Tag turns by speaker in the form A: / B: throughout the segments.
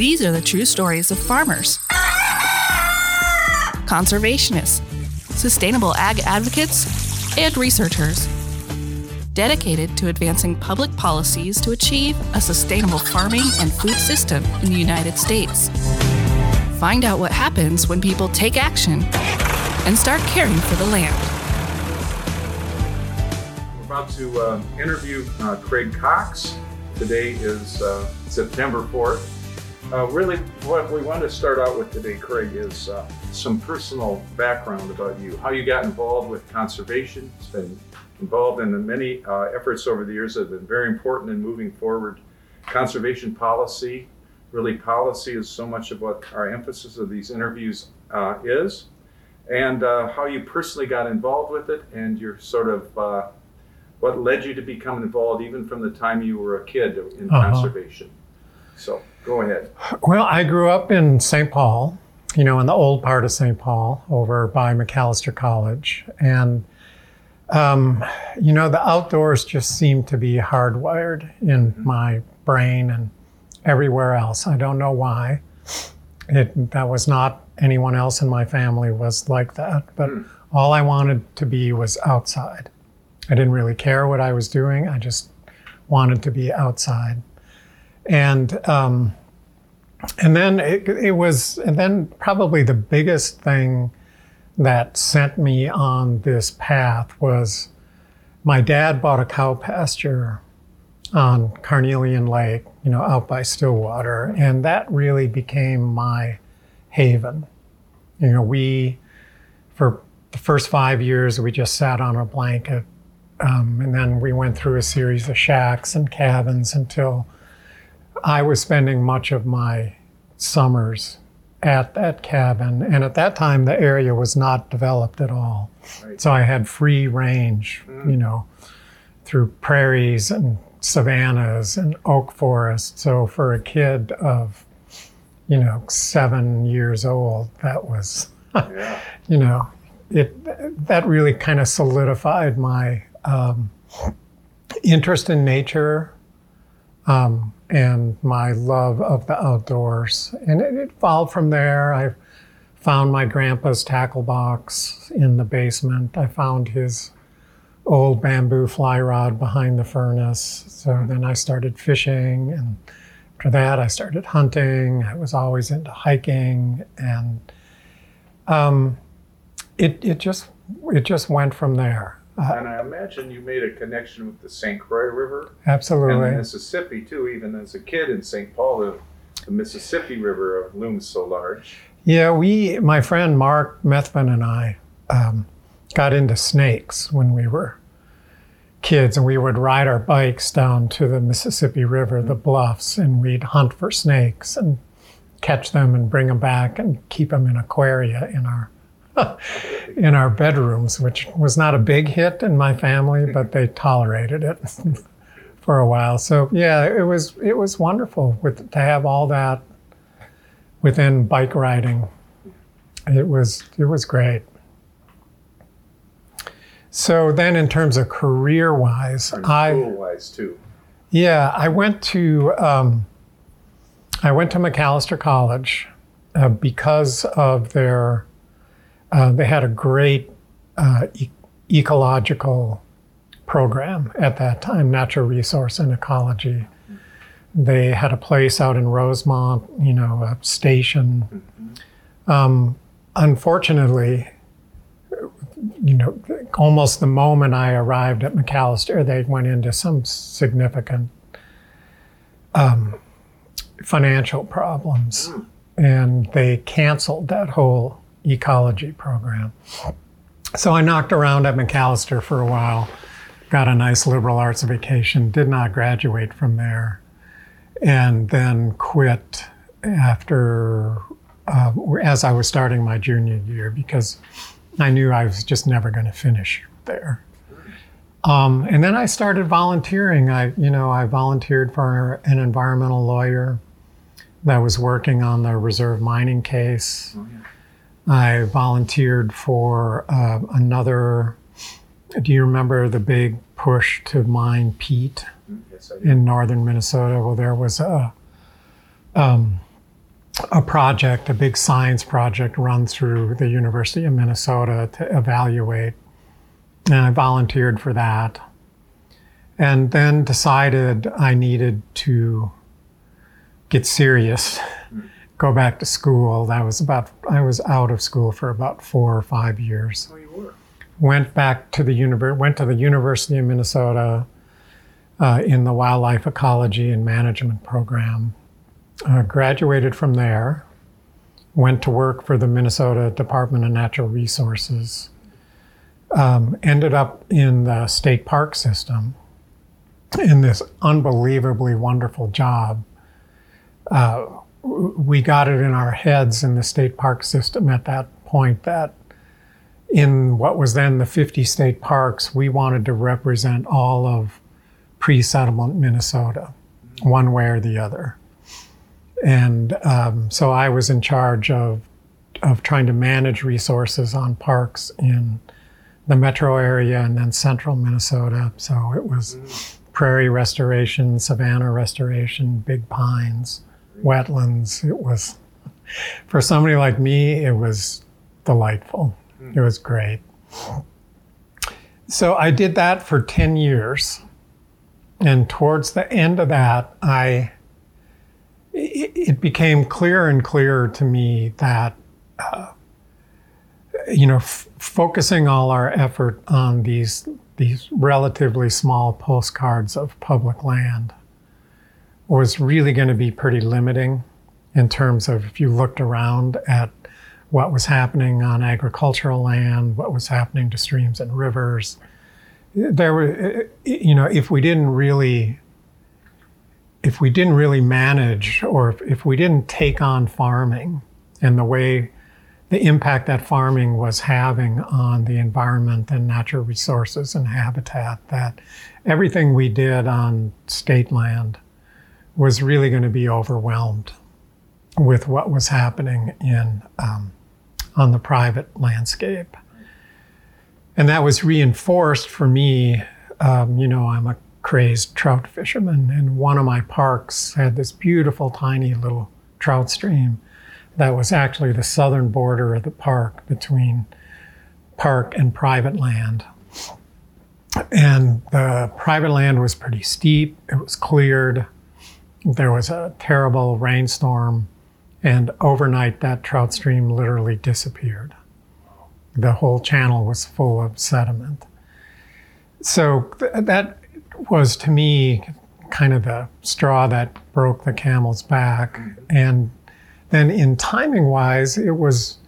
A: These are the true stories of farmers, conservationists, sustainable ag advocates, and researchers dedicated to advancing public policies to achieve a sustainable farming and food system in the United States. Find out what happens when people take action and start caring for the land.
B: We're about to uh, interview uh, Craig Cox. Today is uh, September 4th. Uh, really, what we want to start out with today, Craig, is uh, some personal background about you, how you got involved with conservation. It's been involved in the many uh, efforts over the years that have been very important in moving forward conservation policy. Really, policy is so much of what our emphasis of these interviews uh, is, and uh, how you personally got involved with it, and your sort of uh, what led you to become involved, even from the time you were a kid in
C: Uh-huh.
B: conservation. So, go ahead.
C: Well, I grew up in St. Paul, you know, in the old part of St. Paul over by Macalester College. And, um, you know, the outdoors just seemed to be hardwired in my brain and everywhere else. I don't know why. It, that was not anyone else in my family was like that. But
B: Mm.
C: all I wanted to be was outside. I didn't really care what I was doing. I just wanted to be outside. And, um, and then it, it was, and then probably the biggest thing that sent me on this path was my dad bought a cow pasture on Carnelian Lake, you know, out by Stillwater, and that really became my haven. You know, we, for the first five years, we just sat on a blanket, um, and then we went through a series of shacks and cabins until I was spending much of my summers at that cabin. And at that time, the area was not developed at all.
B: Right.
C: So I had free range, you know, through prairies and savannas and oak forests. So for a kid of, you know, seven years old, that was,
B: Yeah.
C: you know, it that really kind of solidified my um, interest in nature um, and my love of the outdoors. And it, it followed from there. I found my grandpa's tackle box in the basement. I found his old bamboo fly rod behind the furnace. So then I started fishing, and after that, I started hunting. I was always into hiking, and um, it it just it just went from there. Uh,
B: And I imagine you made a connection with the St. Croix River and
C: absolutely.
B: the Mississippi too. Even as a kid in St. Paul, the, the Mississippi River looms so large.
C: Yeah, we, my friend Mark Methvin and I, um, got into snakes when we were kids, and we would ride our bikes down to the Mississippi River, the bluffs, and we'd hunt for snakes and catch them and bring them back and keep them in aquaria in our in our bedrooms, which was not a big hit in my family, but they tolerated it for a while. So yeah, it was it was wonderful with to have all that within bike riding. It was it was great. So then, in terms of career wise, I
B: school wise too.
C: yeah I went to um, I went to Macalester College uh, because of their uh, they had a great uh, e- ecological program at that time, natural resource and ecology. They had a place out in Rosemount, you know, a station. Um, unfortunately, you know, almost the moment I arrived at Macalester, they went into some significant um, financial problems and they canceled that whole ecology program. So I knocked around at Macalester for a while, got a nice liberal arts vacation, did not graduate from there, and then quit after uh, as I was starting my junior year because I knew I was just never going to finish there. Um, and then I started volunteering. I, you know, I volunteered for an environmental lawyer that was working on the reserve mining case.
B: Oh, yeah.
C: I volunteered for uh, another. Do you remember the big push to mine peat
B: Yes,
C: in northern Minnesota? Well, there was a um, a project, a big science project run through the University of Minnesota to evaluate. And I volunteered for that. And then decided I needed to get serious, go back to school. That was about, I was out of school for about four or five years.
B: Oh, you were.
C: Went back to the univer- went to the University of Minnesota uh, in the wildlife ecology and management program uh, graduated from there, went to work for the Minnesota Department of Natural Resources, um, ended up in the state park system in this unbelievably wonderful job. Uh, we got it in our heads in the state park system at that point that in what was then the 50 state parks, we wanted to represent all of pre settlement Minnesota, one way or the other. And um, so I was in charge of, of trying to manage resources on parks in the metro area and then central Minnesota. So it was prairie restoration, savanna restoration, big pines, wetlands. It was, for somebody like me, it was delightful. It was great. So I did that for 10 years. And towards the end of that, I it, it became clearer and clearer to me that uh, you know f- focusing all our effort on these these relatively small postcards of public land was really going to be pretty limiting in terms of if you looked around at what was happening on agricultural land, what was happening to streams and rivers. There were, eh, eh, you know, if we didn't really if we didn't really manage or if, if we didn't take on farming and the way the impact that farming was having on the environment and natural resources and habitat, that everything we did on state land was really going to be overwhelmed with what was happening in um, on the private landscape. And that was reinforced for me. Um, you know, I'm a crazed trout fisherman, and one of my parks had this beautiful, tiny little trout stream that was actually the southern border of the park between park and private land. And the private land was pretty steep, it was cleared. There was a terrible rainstorm, and overnight that trout stream literally disappeared. The whole channel was full of sediment. So th- that was to me kind of the straw that broke the camel's back. And then in timing wise, it was,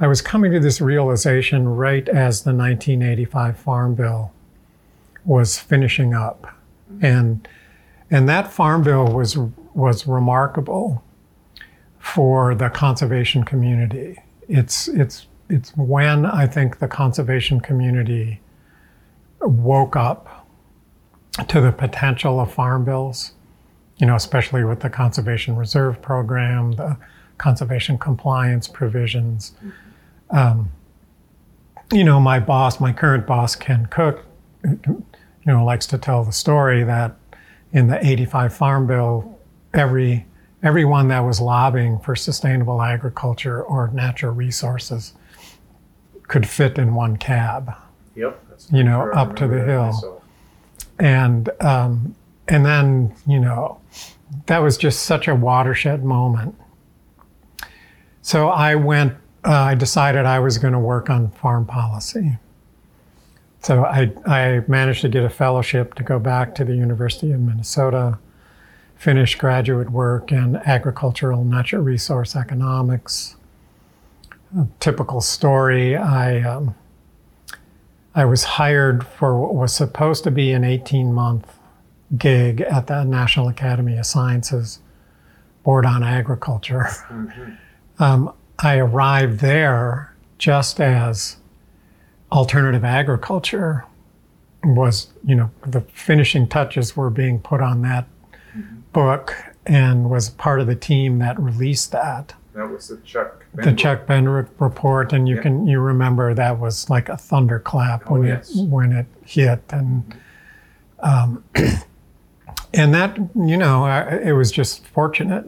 C: I was coming to this realization right as the 1985 Farm Bill was finishing up. And, and that Farm Bill was, was remarkable for the conservation community. It's, it's, it's when I think the conservation community woke up to the potential of farm bills, you know, especially with the Conservation Reserve Program, the conservation compliance provisions. Um, you know, my boss, my current boss, Ken Cook, you know, likes to tell the story that in the 85 Farm Bill, every everyone that was lobbying for sustainable agriculture or natural resources could fit in one cab.
B: Yep.
C: You know, up to the hill and um, and then you know that was just such a watershed moment. So I went. Uh, I decided I was going to work on farm policy. So I I managed to get a fellowship to go back to the University of Minnesota, finish graduate work in agricultural natural resource economics. A typical story. I um, I was hired for what was supposed to be an 18 month gig at the National Academy of Sciences Board on Agriculture. Mm-hmm. Um, I arrived there just as alternative agriculture was, you know, the finishing touches were being put on that mm-hmm. book and was part of the team that released that.
B: That was the Chuck.
C: The Chuck Benbrook report, and you yeah. can you remember that was like a thunderclap oh, when yes. it when it hit, and um, and that you know I, it was just fortunate,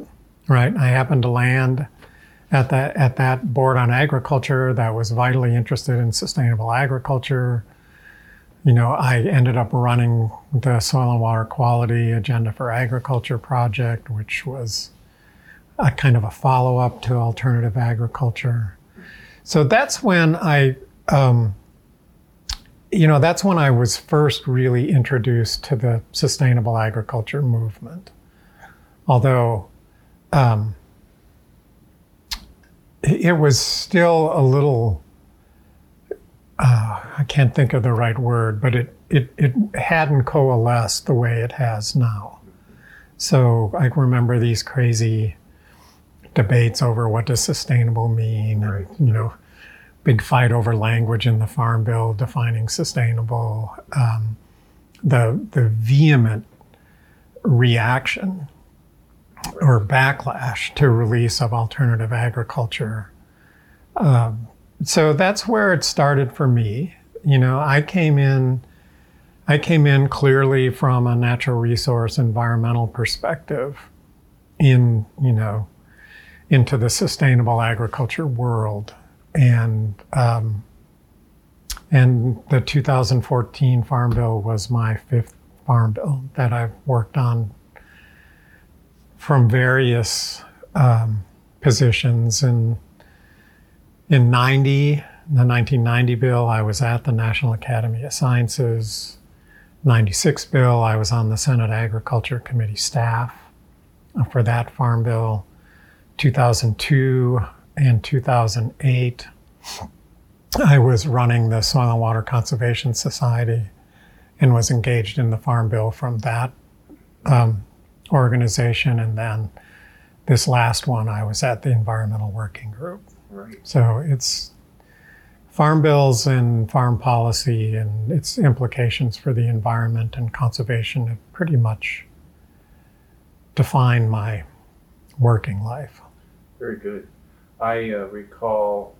C: right? I happened to land at that at that board on agriculture that was vitally interested in sustainable agriculture. You know, I ended up running the soil and water quality agenda for agriculture project, which was a kind of a follow up to alternative agriculture. So that's when I, um, you know, that's when I was first really introduced to the sustainable agriculture movement. Although um, it was still a little, uh, I can't think of the right word, but it, it, it hadn't coalesced the way it has now. So I remember these crazy debates over what does sustainable mean,
B: Right.
C: and, you know, big fight over language in the Farm Bill defining sustainable. Um, the the vehement reaction or backlash to release of alternative agriculture. Um, so that's where it started for me. You know, I came in. I came in clearly from a natural resource environmental perspective in, you know, into the sustainable agriculture world. And um, and the 2014 Farm Bill was my fifth Farm Bill that I've worked on from various um, positions. And in 90, the 1990 bill, I was at the National Academy of Sciences. 96 bill, I was on the Senate Agriculture Committee staff uh, for that Farm Bill. 2002 and 2008, I was running the Soil and Water Conservation Society and was engaged in the Farm Bill from that um, organization. And then this last one, I was at the Environmental Working Group.
B: Right.
C: So it's farm bills and farm policy and its implications for the environment and conservation have pretty much defined my working life.
B: Very good. I uh, recall,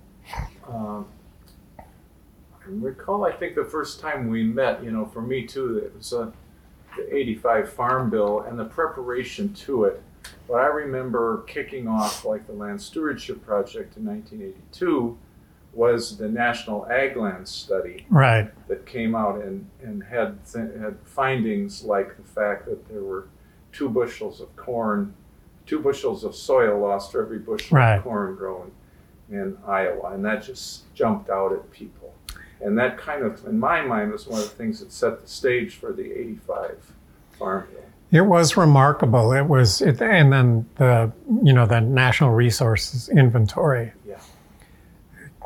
B: um, I recall, I think the first time we met, you know, for me too, it was uh, the 85 Farm Bill and the preparation to it. What I remember kicking off, like the Land Stewardship Project in 1982, was the National Ag Land Study
C: Right.
B: that came out and, and had, th- had findings like the fact that there were two bushels of corn, two bushels of soil lost for every bushel
C: Right.
B: of corn grown in Iowa. And that just jumped out at people. And that kind of, in my mind, was one of the things that set the stage for the 85 Farm Bill.
C: It was remarkable. It was, it, and then the, you know, the National Resources Inventory,
B: Yeah.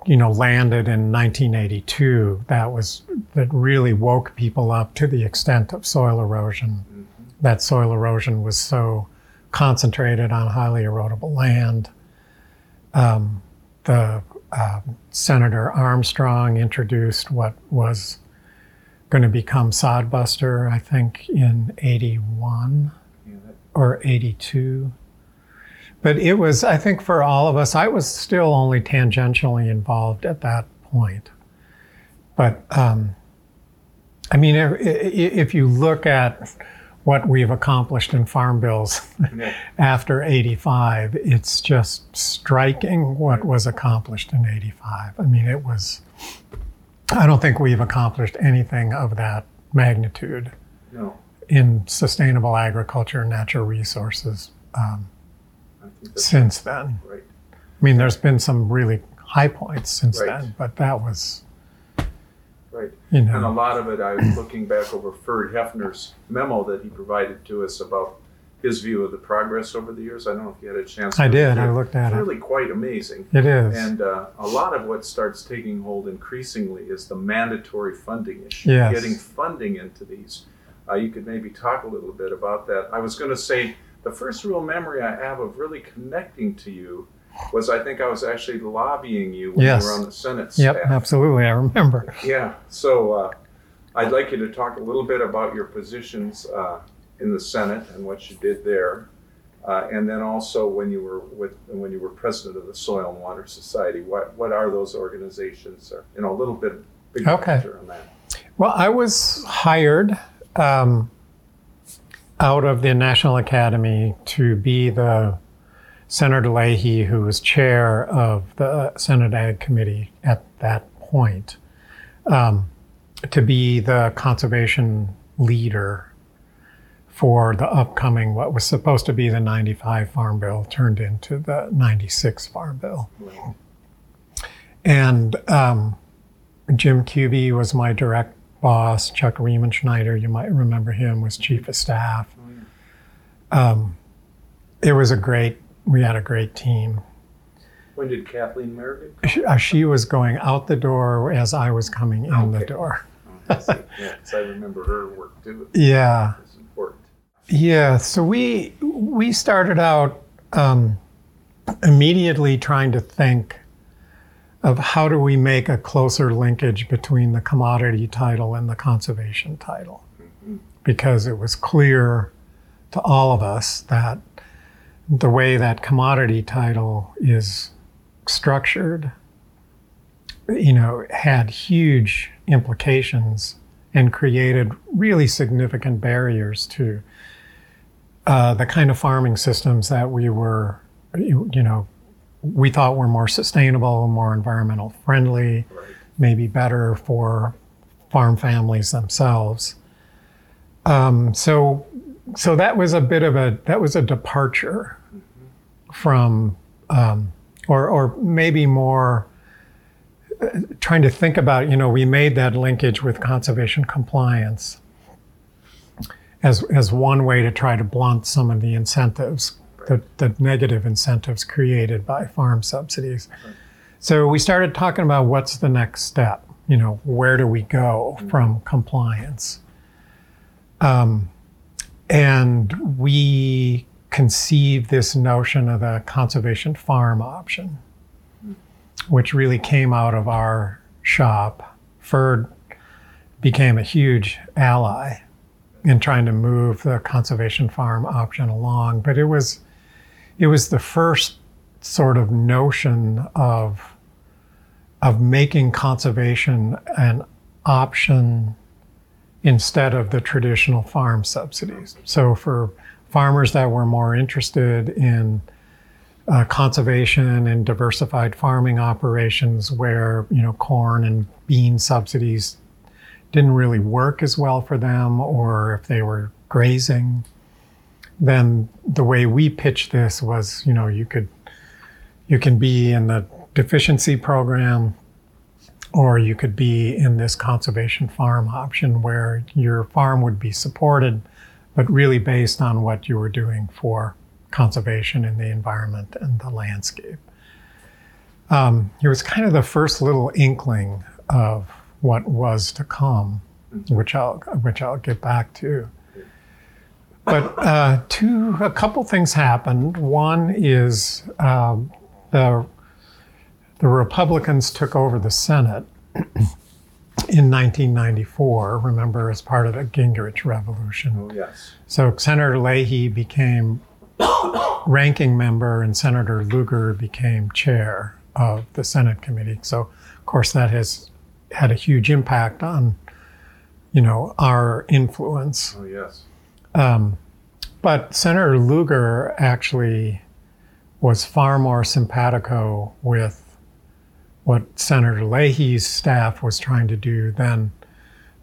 C: you know, landed in 1982. That was, that really woke people up to the extent of soil erosion. That soil erosion was so concentrated on highly erodible land. Um, the uh, Senator Armstrong introduced what was going to become Sodbuster, I think, in 81 or 82. But it was, I think, for all of us, I was still only tangentially involved at that point. But um, I mean, if, if you look at what we've accomplished in farm bills after 85, it's just striking what was accomplished in 85. I mean, it was, I don't think we've accomplished anything of that magnitude
B: no,
C: in sustainable agriculture and natural resources um,
B: I think that's
C: since then.
B: right.
C: I mean, there's been some really high points since
B: Right.
C: then, but that was,
B: Right.
C: you
B: And a lot of it, I was looking back over Ferd Hoefner's memo that he provided to us about his view of the progress over the years. I don't know if you had a chance. to
C: I did.
B: look
C: I looked at it.
B: It's
C: it.
B: really quite amazing.
C: It is.
B: And uh, a lot of what starts taking hold increasingly is the mandatory funding issue.
C: Yes.
B: Getting funding into these. Uh, you could maybe talk a little bit about that. I was going to say the first real memory I have of really connecting to you was I think I was actually lobbying you when
C: Yes.
B: you were on the Senate staff.
C: Yep, absolutely. I remember.
B: Yeah, so uh, I'd like you to talk a little bit about your positions uh, in the Senate and what you did there, uh, and then also when you were with when you were president of the Soil and Water Society. What what are those organizations? Or you know, a little bit big
C: Okay.
B: picture on that.
C: Well, I was hired um, out of the National Academy to be the Senator Leahy, who was chair of the Senate Ag Committee at that point, um, to be the conservation leader for the upcoming, what was supposed to be the 95 Farm Bill, turned into the 96 Farm Bill. And um, Jim Cubie was my direct boss. Chuck Riemenschneider, you might remember him, was chief of staff. Um, it was a great, we had a great team.
B: When did Kathleen Merrigan?
C: She, uh, she was going out the door as I was coming in the
B: Okay.
C: door.
B: Oh, I yeah, I remember her work too.
C: Yeah.
B: It's important.
C: Yeah, so we we started out um, immediately trying to think of how do we make a closer linkage between the commodity title and the conservation title, because it was clear to all of us that the way that commodity title is structured, you know, had huge implications and created really significant barriers to uh, the kind of farming systems that we were, you, know, we thought were more sustainable, more environmental friendly, maybe better for farm families themselves. Um, so, so that was a bit of a that was a departure from, um, or or maybe more uh, trying to think about. You know, we made that linkage with conservation compliance as as one way to try to blunt some of the incentives, the, the negative incentives created by farm subsidies. So we started talking about what's the next step. You know, where do we go from compliance? Um, and we conceived this notion of a conservation farm option, which really came out of our shop. Ferd became a huge ally in trying to move the conservation farm option along. But it was it was the first sort of notion of of making conservation an option instead of the traditional farm subsidies. So for farmers that were more interested in uh, conservation and diversified farming operations where you know corn and bean subsidies didn't really work as well for them or if they were grazing then the way we pitched this was you know you could you can be in the deficiency program or you could be in this conservation farm option where your farm would be supported but really based on what you were doing for conservation in the environment and the landscape. Um, it was kind of the first little inkling of what was to come which i'll which i'll get back to. But uh, two, a couple things happened. One is um, the the Republicans took over the Senate in 1994. Remember, as part of the Gingrich Revolution.
B: Oh, yes.
C: So Senator Leahy became ranking member, and Senator Lugar became chair of the Senate committee. So, of course, that has had a huge impact on, you know, our influence.
B: Oh, yes.
C: Um, but Senator Lugar actually was far more simpatico with what Senator Leahy's staff was trying to do than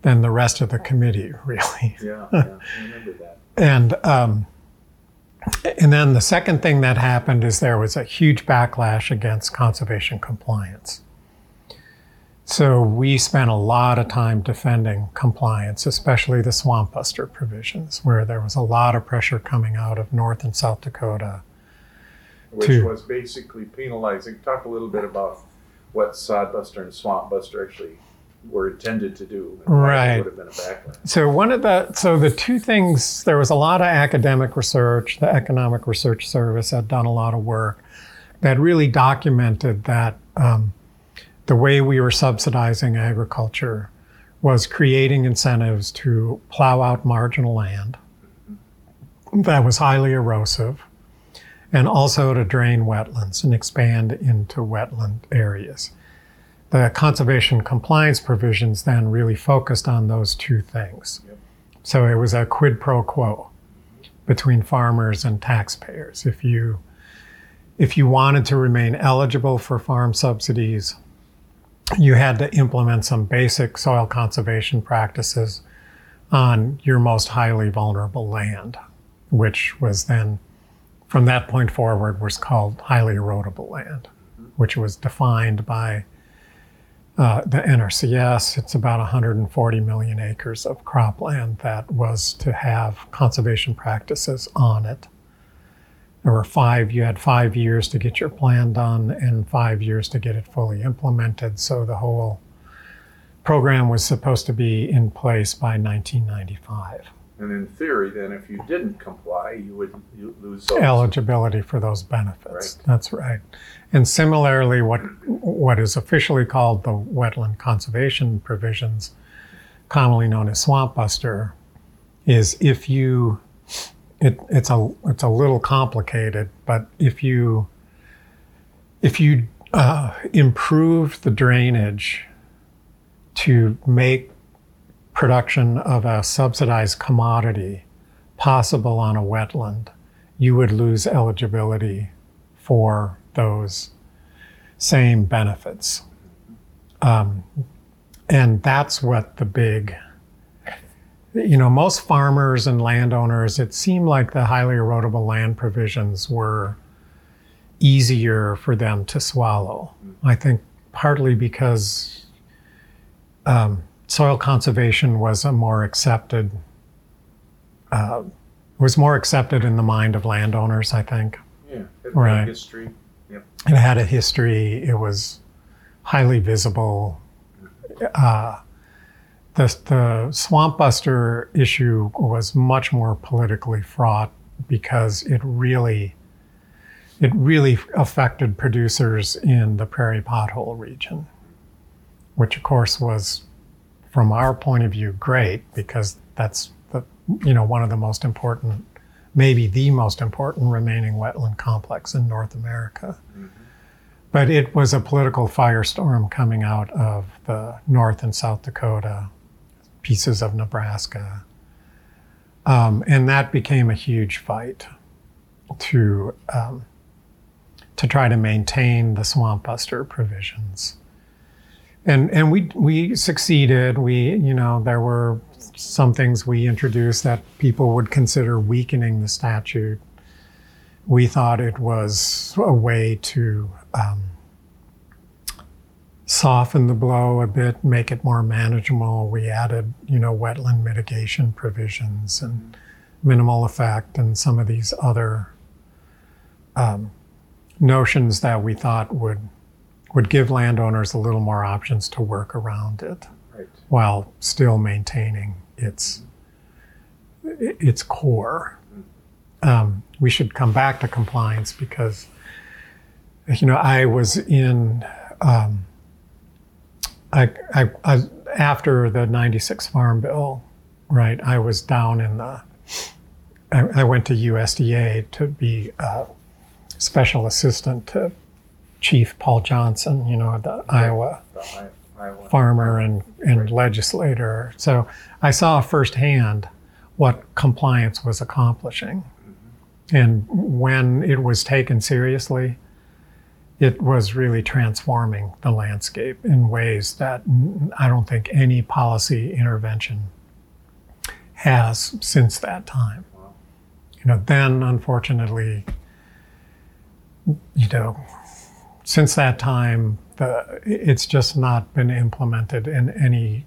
C: than the rest of the committee, really.
B: Yeah, yeah. I remember that.
C: And um, and then the second thing that happened is there was a huge backlash against conservation compliance. So we spent a lot of time defending compliance, especially the swamp buster provisions, where there was a lot of pressure coming out of North and South Dakota.
B: Which
C: Two.
B: was basically penalizing. Talk a little bit about what sodbuster and swamp buster actually were intended to do.
C: Right.
B: Would have been a backlash.
C: So one of the so the two things there was a lot of academic research. The Economic Research Service had done a lot of work that really documented that um, the way we were subsidizing agriculture was creating incentives to plow out marginal land that was highly erosive, and also to drain wetlands and expand into wetland areas. The conservation compliance provisions then really focused on those two things.
B: Yep.
C: So it was a quid pro quo between farmers and taxpayers. If you if you wanted to remain eligible for farm subsidies, you had to implement some basic soil conservation practices on your most highly vulnerable land, which was then, from that point forward, was called highly erodible land, which was defined by uh, the NRCS. It's about 140 million acres of cropland that was to have conservation practices on it. There were five, you had five years to get your plan done and five years to get it fully implemented. So the whole program was supposed to be in place by 1995.
B: And in theory, then, if you didn't comply, you would you lose those.
C: Eligibility for those benefits.
B: Right.
C: That's right. And similarly, what what is officially called the wetland conservation provisions, commonly known as swamp buster, is if you it, it's a it's a little complicated, but if you if you uh, improve the drainage to make production of a subsidized commodity possible on a wetland, you would lose eligibility for those same benefits. Um, and that's what the big, you know, most farmers and landowners, it seemed like the highly erodible land provisions were easier for them to swallow. I think partly because um, soil conservation was a more accepted uh, was more accepted in the mind of landowners. I think
B: Yeah, it had
C: Right.
B: history. Yep.
C: it had a history. It was highly visible. Uh, the the swamp buster issue was much more politically fraught because it really it really affected producers in the prairie pothole region, which of course was from our point of view great because that's the you know one of the most important maybe the most important remaining wetland complex in North America. But it was a political firestorm coming out of the North and South Dakota, pieces of Nebraska. Um, and that became a huge fight to, um, to try to maintain the swamp buster provisions. And, and we, we succeeded. We, you know, there were some things we introduced that people would consider weakening the statute. We thought it was a way to um, soften the blow a bit, make it more manageable. We added, you know, wetland mitigation provisions and minimal effect and some of these other um, notions that we thought would would give landowners a little more options to work around it
B: Right.
C: while still maintaining its its core. Um, we should come back to compliance because you know I was in um, I, I, I after the '96 Farm Bill, right? I was down in the I, I went to USDA to be a special assistant to Chief Paul Johnson, you know, the Iowa
B: The Iowa.
C: farmer and, and legislator. So I saw firsthand what compliance was accomplishing. Mm-hmm. And when it was taken seriously, it was really transforming the landscape in ways that I don't think any policy intervention has since that time.
B: Wow.
C: You know, then unfortunately, you know, since that time, the, it's just not been implemented in any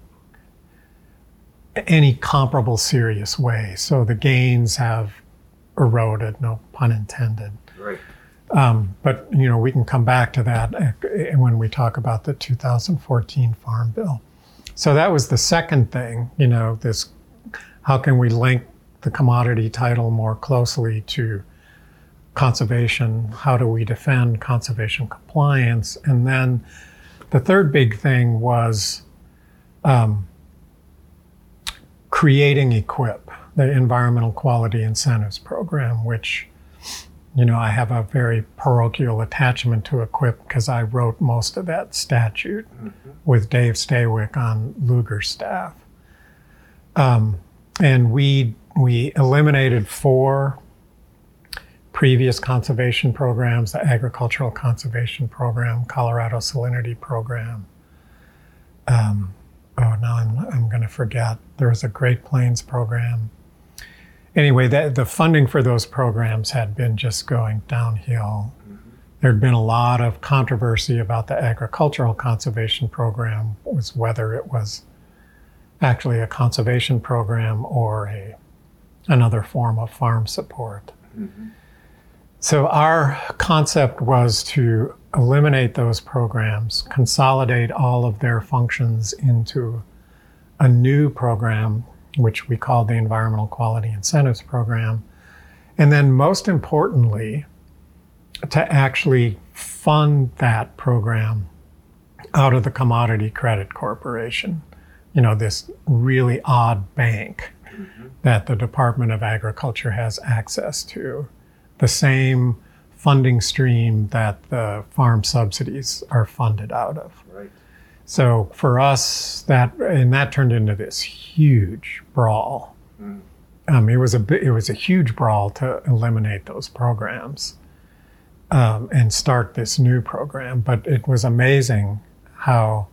C: any comparable serious way. So the gains have eroded, no pun intended.
B: Right.
C: Um, but you know, we can come back to that uh, when we talk about the 2014 Farm Bill. So that was the second thing. You know, this how can we link the commodity title more closely to conservation? How do we defend conservation compliance? And then the third big thing was um, creating EQIP, the Environmental Quality Incentives Program, which you know, I have a very parochial attachment to EQIP because I wrote most of that statute with Dave Stawick on Lugar's staff. Um, and we we eliminated four previous conservation programs, the Agricultural Conservation Program, Colorado Salinity Program. Um, oh, now I'm, I'm going to forget. There was a Great Plains program. Anyway, that, the funding for those programs had been just going downhill. There'd been a lot of controversy about the Agricultural Conservation Program, was whether it was actually a conservation program or a another form of farm support. So our concept was to eliminate those programs, consolidate all of their functions into a new program, which we called the Environmental Quality Incentives Program, and then most importantly, to actually fund that program out of the Commodity Credit Corporation. You know, this really odd bank mm-hmm. that the Department of Agriculture has access to, the same funding stream that the farm subsidies are funded out of.
B: Right.
C: So for us, that and that turned into this huge brawl.
B: Mm.
C: Um, it was a it was a huge brawl to eliminate those programs um, and start this new program. But it was amazing how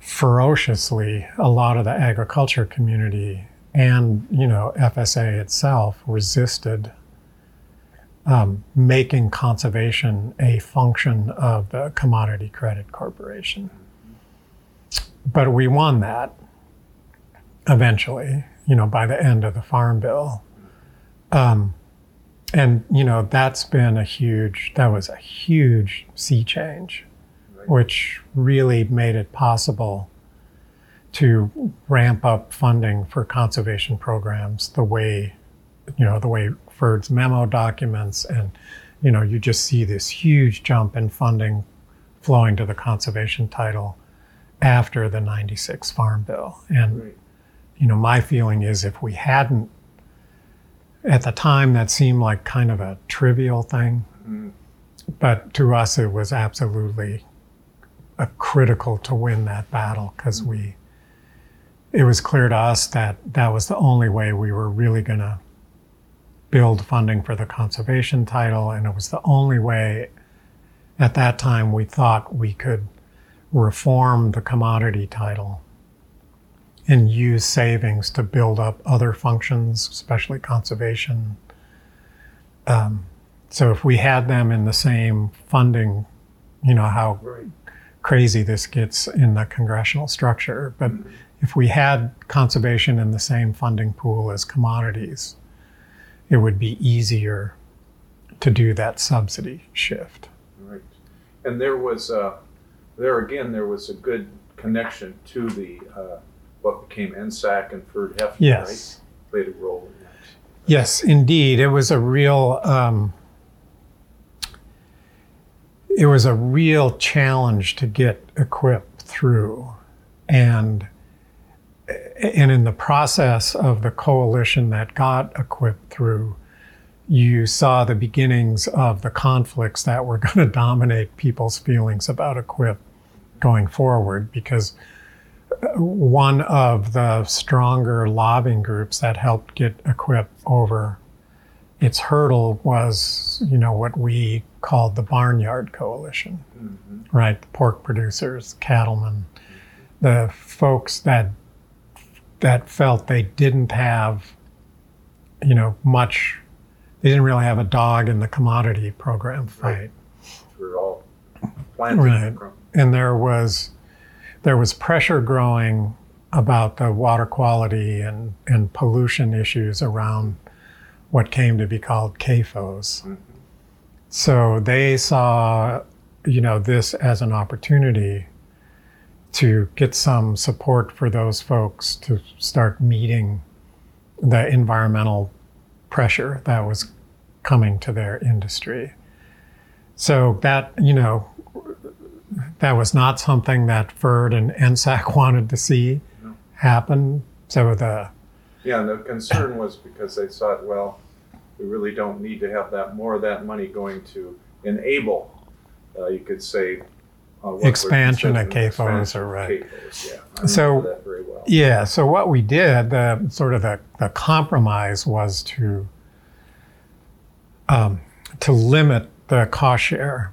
C: ferociously a lot of the agriculture community and you know FSA itself resisted um, making conservation a function of the Commodity Credit Corporation. But we won that eventually, you know, by the end of the Farm Bill. Um, and, you know, that's been a huge, that was a huge sea change,
B: Right.
C: which really made it possible to ramp up funding for conservation programs the way, you know, the way Ferd's memo documents and, you know, you just see this huge jump in funding flowing to the conservation title after the 96 Farm Bill. And,
B: Right.
C: you know, my feeling is if we hadn't, at the time, that seemed like kind of a trivial thing.
B: Mm.
C: But to us, it was absolutely a critical to win that battle because we, it was clear to us that that was the only way we were really going to build funding for the conservation title. And it was the only way at that time we thought we could reform the commodity title and use savings to build up other functions, especially conservation. Um, so if we had them in the same funding, you know how crazy this gets in the congressional structure, but if we had conservation in the same funding pool as commodities, it would be easier to do that subsidy shift.
B: Right. And there was, uh, there again, there was a good connection to the, uh, what became NSAC and Ferd Hoefner,
C: Yes.
B: right? Played a role in that.
C: Yes, indeed. It was a real um, it was a real challenge to get equipped through. And and in the process of the coalition that got equipped through, you saw the beginnings of the conflicts that were going to dominate people's feelings about EQIP going forward because one of the stronger lobbying groups that helped get EQIP over its hurdle was, you know, what we called the Barnyard Coalition,
B: Mm-hmm.
C: right? The pork producers, cattlemen, the folks that that felt they didn't have, you know, much. They didn't really have a dog in the commodity program fight.
B: Right. We're all planted
C: Right. and there was there was pressure growing about the water quality and, and pollution issues around what came to be called CAFOs.
B: Mhm.
C: So they saw, you know, this as an opportunity to get some support for those folks to start meeting the environmental pressure that was coming to their industry. So that, you know, that was not something that Ferd and NSAC wanted to see happen. So the
B: Yeah, and the concern was because they thought, well, we really don't need to have that, more of that money going to enable, uh, you could say. Uh,
C: Expansion of CAFOs are right.
B: CAFOs, Yeah,
C: So-
B: well.
C: Yeah. So what we did, the sort of the, the compromise was to um, to limit the cost share.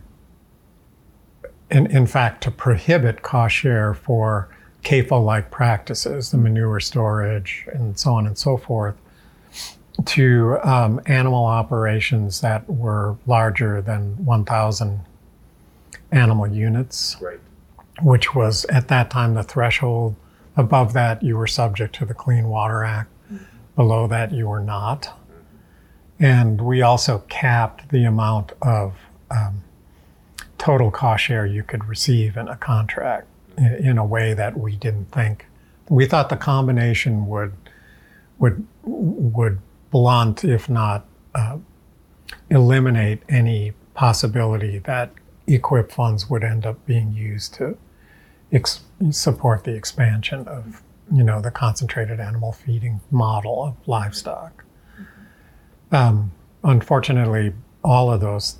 C: In, in fact, to prohibit cost share for CAFO like practices, the manure storage, and so on and so forth, to um, animal operations that were larger than 1,000 animal units,
B: Right.
C: which was at that time the threshold. Above that, you were subject to the Clean Water Act. Below that, you were not. And we also capped the amount of um, total cost share you could receive in a contract in, in a way that we didn't think. We thought the combination would would would blunt, if not uh, eliminate, any possibility that EQIP funds would end up being used to ex- support the expansion of you know the concentrated animal feeding model of livestock. Um, unfortunately, all of those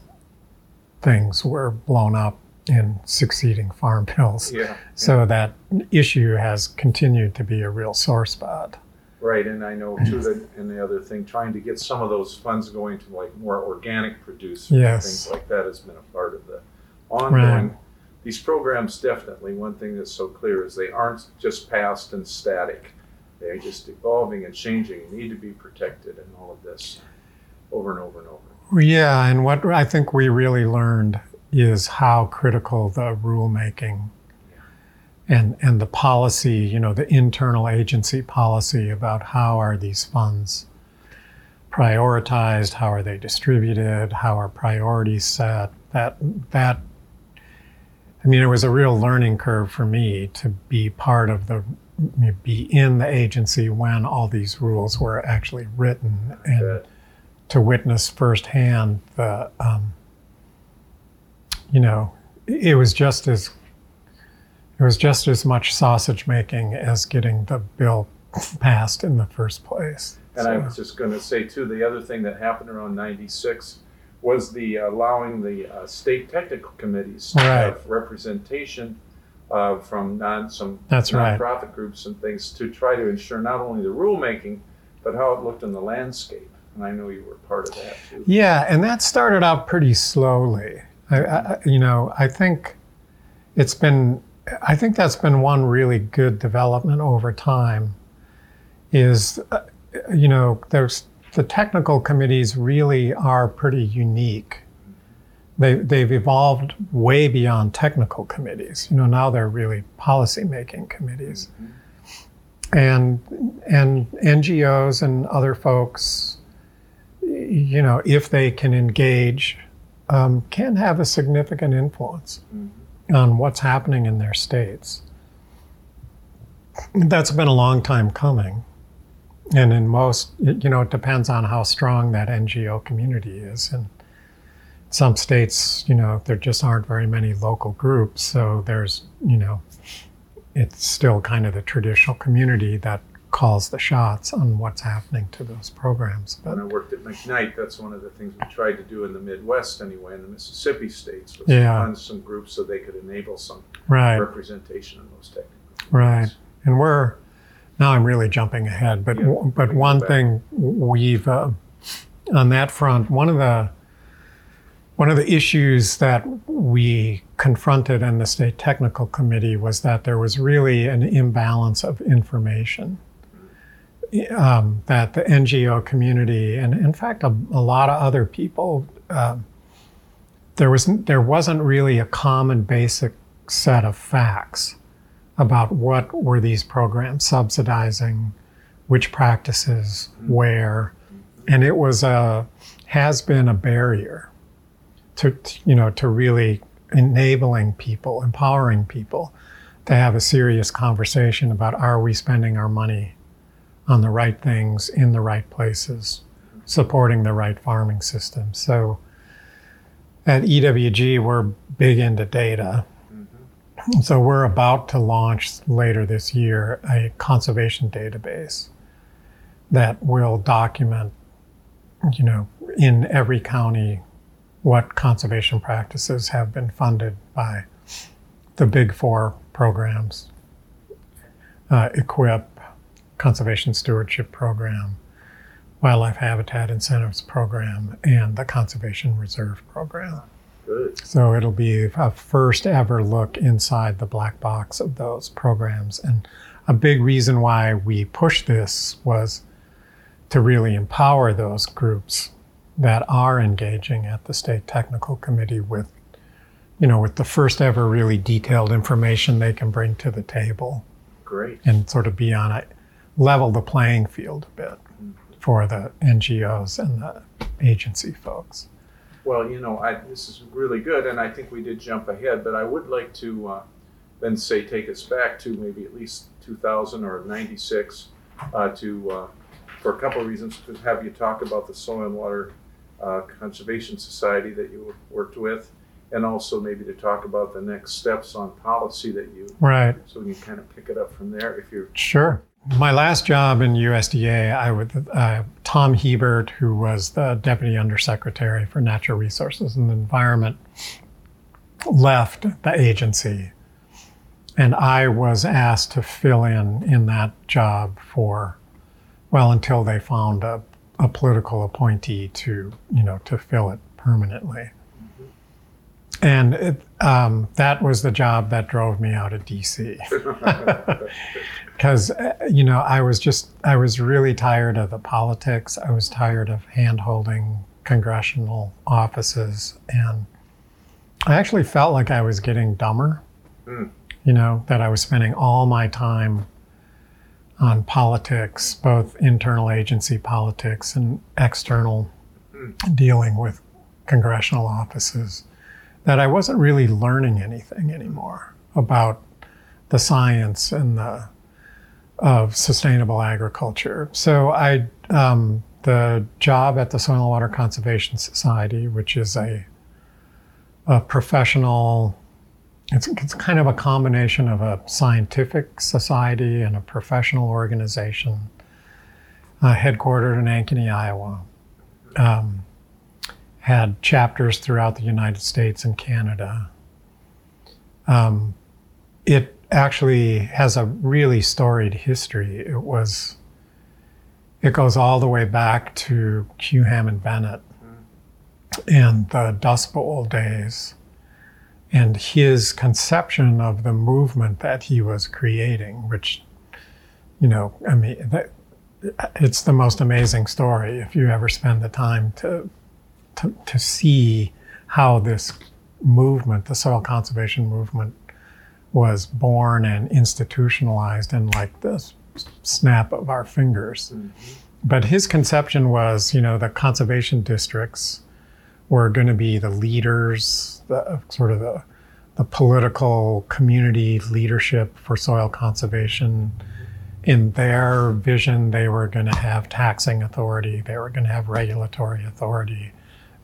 C: things were blown up in succeeding farm bills.
B: Yeah.
C: So that issue has continued to be a real sore spot.
B: Right, and I know too that, and the other thing, trying to get some of those funds going to like more organic producers and
C: Yes.
B: things like that has been a part of the ongoing.
C: Right.
B: These programs definitely, one thing that's so clear is they aren't just past and static. They're just evolving and changing and need to be protected and all of this over and over and over.
C: Yeah, and what I think we really learned is how critical the rulemaking and and the policy, you know, the internal agency policy about how are these funds prioritized, how are they distributed, how are priorities set. That that I mean, it was a real learning curve for me to be part of the be in the agency when all these rules were actually written and to witness firsthand the, um, you know, it was just as it was just as much sausage making as getting the bill passed in the first place.
B: And I was just going to say too, the other thing that happened around '96 was the allowing the uh, state technical committees to
C: Right.
B: have representation uh, from non some
C: That's right.
B: nonprofit groups and things to try to ensure not only the rulemaking but how it looked in the landscape. And I know you were part of that too.
C: Yeah, and that started out pretty slowly. I, I, you know, I think it's been, I think that's been one really good development over time. Is, uh, you know, there's the technical committees really are pretty unique. They, they've evolved way beyond technical committees. You know, now they're really policy making committees. And, and NGOs and other folks you know, if they can engage, um, can have a significant influence on what's happening in their states. That's been a long time coming. And in most, you know, it depends on how strong that NGO community is. And some states, you know, there just aren't very many local groups. So there's, you know, it's still kind of the traditional community that calls the shots on what's happening to those programs. But
B: When I worked at McKnight, that's one of the things we tried to do in the Midwest anyway, in the Mississippi states, was
C: Yeah.
B: fund some groups so they could enable some
C: right.
B: representation in those technical.
C: Right.
B: committees.
C: And we're now I'm really jumping ahead, but
B: Yeah,
C: but one thing we've uh, on that front, one of the one of the issues that we confronted in the state technical committee was that there was really an imbalance of information. Um, that the NGO community and in fact a, a lot of other people um, there was there wasn't really a common basic set of facts about what were these programs subsidizing, which practices, where, and it was a has been a barrier to you know to really enabling people, empowering people to have a serious conversation about are we spending our money on the right things in the right places, supporting the right farming system. So at EWG, we're big into data. So we're about to launch later this year a conservation database that will document, you know, in every county what conservation practices have been funded by the big four programs, uh, EQIP, Conservation Stewardship Program, Wildlife Habitat Incentives Program and the Conservation Reserve Program.
B: Good.
C: So it'll be a first ever look inside the black box of those programs. And a big reason why we pushed this was to really empower those groups that are engaging at the state technical committee with you know with the first ever really detailed information they can bring to the table
B: Great.
C: and sort of be on a level the playing field a bit mm-hmm. for the NGOs and the agency folks.
B: Well, you know, I, this is really good, and I think we did jump ahead, but I would like to uh, then say take us back to maybe at least 2000 or 96 uh, to, uh, for a couple of reasons, to have you talk about the Soil and Water uh, Conservation Society that you worked with, and also maybe to talk about the next steps on policy that you,
C: Right.
B: so we can kind of pick it up from there if you're,
C: Sure. My last job in USDA, I would uh, Tom Hebert, who was the deputy undersecretary for natural resources and the environment, left the agency, and I was asked to fill in in that job for, well, until they found a, a political appointee to you know to fill it permanently. And it, um, that was the job that drove me out of DC because you know I was just I was really tired of the politics. I was tired of hand holding congressional offices, and I actually felt like I was getting dumber.
B: Mm.
C: You know that I was spending all my time on politics, both internal agency politics and external dealing with congressional offices. That I wasn't really learning anything anymore about the science and the of sustainable agriculture. So I, um, the job at the Soil and Water Conservation Society, which is a, a professional, it's, it's kind of a combination of a scientific society and a professional organization, uh, headquartered in Ankeny, Iowa. Um, had chapters throughout the United States and Canada. Um, it actually has a really storied history. It was, it goes all the way back to Hugh Hammond Bennett and the Dust Bowl days and his conception of the movement that he was creating, which, you know, I mean, that, it's the most amazing story if you ever spend the time to, to, to see how this movement, the soil conservation movement, was born and institutionalized in like this snap of our fingers. Mm-hmm. But his conception was, you know, the conservation districts were going to be the leaders, the sort of the, the political community leadership for soil conservation. In their vision, they were going to have taxing authority, they were going to have regulatory authority.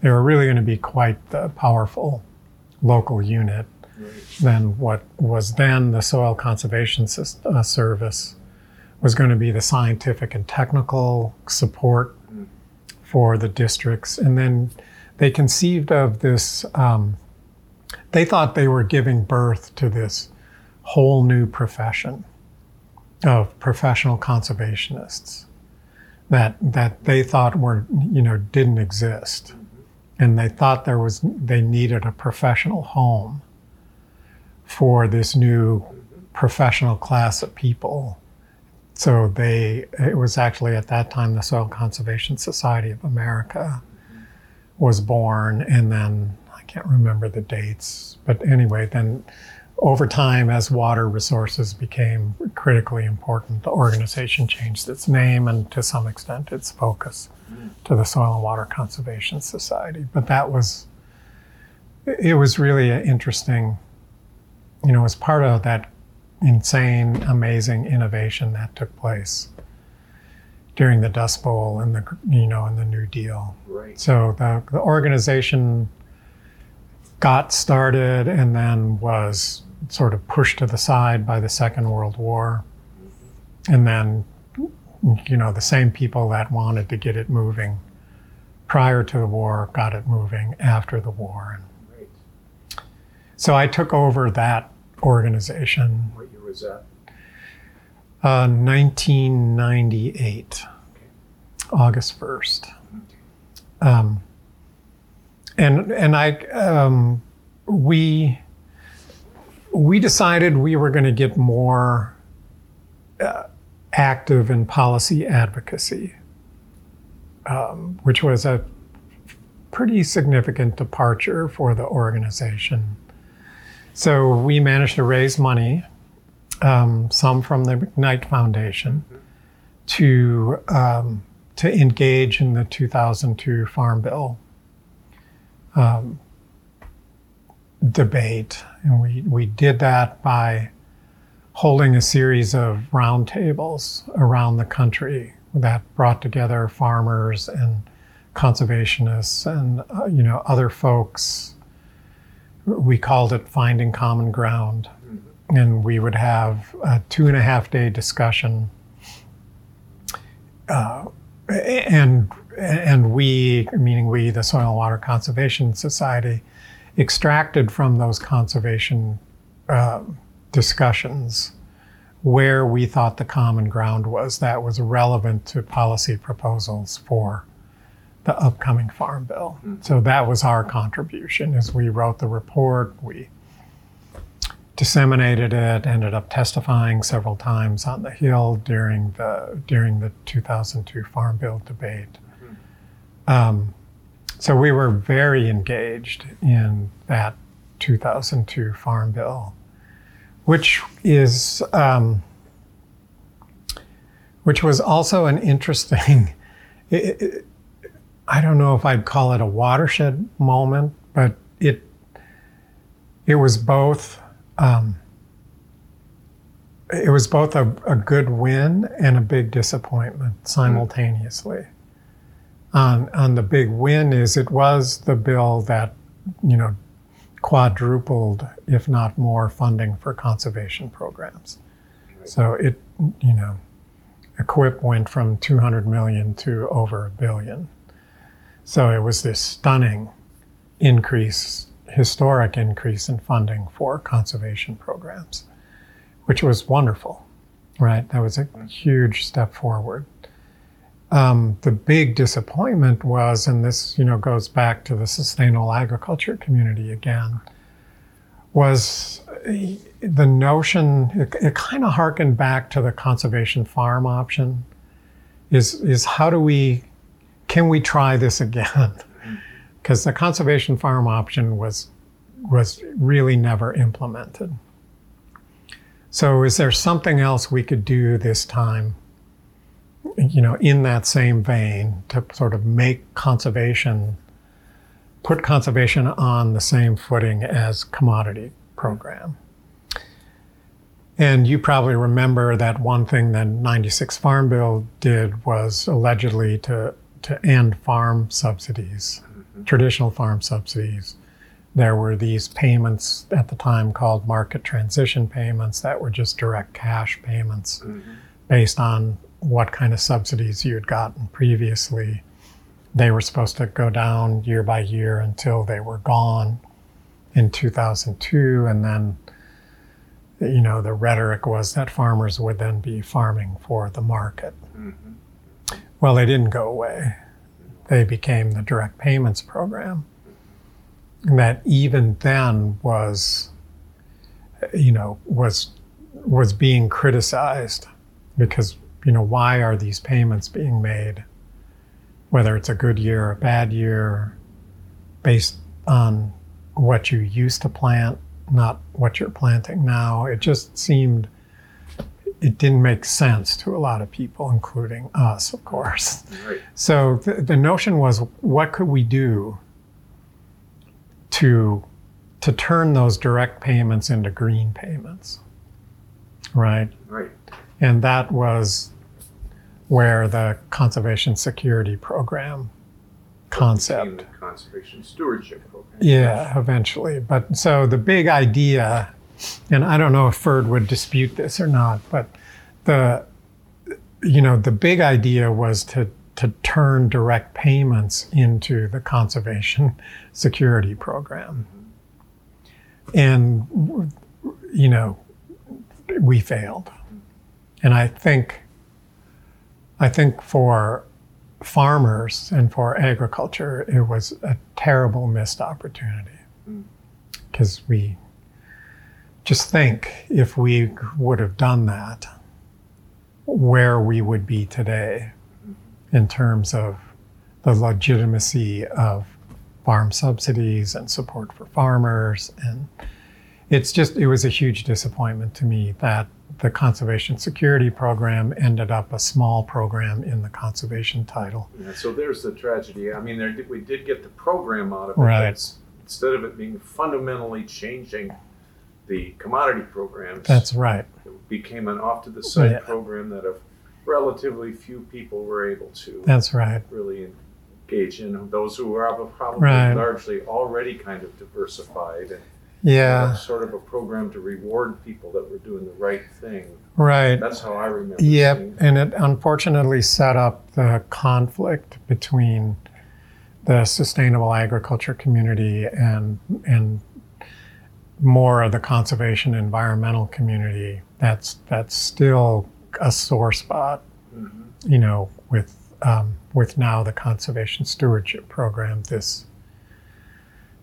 C: They were really going to be quite the powerful local unit than what was then the Soil Conservation Sys- uh, Service was going to be the scientific and technical support for the districts. And then they conceived of this, um, they thought they were giving birth to this whole new profession of professional conservationists that, that they thought were, you know, didn't exist. And they thought there was, they needed a professional home for this new professional class of people. So they, it was actually at that time the Soil Conservation Society of America was born, and then I can't remember the dates, but anyway, then over time, as water resources became critically important, the organization changed its name and to some extent its focus to the Soil and Water Conservation Society. But that was, it was really an interesting you know, as part of that insane, amazing innovation that took place during the Dust Bowl and the, you know, and the New Deal.
B: right.
C: So the, the organization got started and then was sort of pushed to the side by the Second World War. And then, you know, the same people that wanted to get it moving prior to the war got it moving after the war.
B: Great.
C: So I took over that organization
B: What year was that?
C: uh, 1998. August 1st. Um, and and I um, we we decided we were going to get more uh, active in policy advocacy, um, which was a pretty significant departure for the organization. So we managed to raise money, um, some from the McKnight Foundation, to um, to engage in the 2002 Farm Bill um, debate, and we we did that by holding a series of roundtables around the country that brought together farmers and conservationists and uh, you know other folks. We called it finding common ground, and we would have a two and a half day discussion. Uh, and and we, meaning we, the Soil and Water Conservation Society, extracted from those conservation uh, discussions where we thought the common ground was that was relevant to policy proposals for the upcoming farm bill. Mm-hmm. So that was our contribution as we wrote the report, we disseminated it, ended up testifying several times on the Hill during the during the 2002 Farm Bill debate. Mm-hmm. Um, so we were very engaged in that 2002 Farm Bill, which is um, which was also an interesting. It, it, I don't know if I'd call it a watershed moment, but it it was both um, it was both a, a, good win and a big disappointment simultaneously. On, on the big win is it was the bill that, you know, quadrupled, if not more, funding for conservation programs. So it, you know, EQIP went from 200 million to over a billion. So it was this stunning increase historic increase in funding for conservation programs, which was wonderful, right? That was a huge step forward. Um, the big disappointment was, and this you know goes back to the sustainable agriculture community again, was the notion. It, it kind of harkened back to the conservation farm option. Is is how do we, can we try this again? because the conservation farm option was was really never implemented. So is there something else we could do this time, you know, in that same vein to sort of make conservation, put conservation on the same footing as commodity program? And you probably remember that one thing that 96 Farm Bill did was allegedly to, to end farm subsidies traditional farm subsidies. There were these payments at the time called market transition payments that were just direct cash payments mm-hmm. based on what kind of subsidies you had gotten previously. They were supposed to go down year by year until they were gone in 2002. And then, you know, the rhetoric was that farmers would then be farming for the market. Well, they didn't go away they became the direct payments program. And that even then was, you know, was was being criticized because you know why are these payments being made, whether it's a good year or a bad year, based on what you used to plant, not what you're planting now. It just seemed it didn't make sense to a lot of people, including us, of course. Right. So the, the notion was, what could we do to to turn those direct payments into green payments? Right.
B: Right.
C: And that was where the conservation security program concept.
B: conservation stewardship program.
C: Yeah, eventually. But so the big idea and I don't know if Ferd would dispute this or not, but the you know the big idea was to to turn direct payments into the conservation security program, and you know we failed, and I think I think for farmers and for agriculture, it was a terrible missed opportunity. Mm. Because we just think if we would have done that, where we would be today in terms of the legitimacy of farm subsidies and support for farmers. And it's just, it was a huge disappointment to me that the conservation security program ended up a small program in the conservation title.
B: Yeah, so there's the tragedy. I mean, there we did get the program out of it.
C: Right.
B: Instead of it being fundamentally changing the commodity programs,
C: That's right.
B: it became an off to the side
C: Yeah.
B: program that a relatively few people were able to
C: That's right.
B: really engage in. Those who were probably
C: Right.
B: largely already kind of diversified and
C: Yeah,
B: sort of a program to reward people that were doing the right thing.
C: right.
B: That's how I remember.
C: Yep, and it unfortunately set up the conflict between the sustainable agriculture community and and more of the conservation environmental community. That's that's still a sore spot,
B: Mhm.
C: you know, with um, with now the conservation stewardship program. This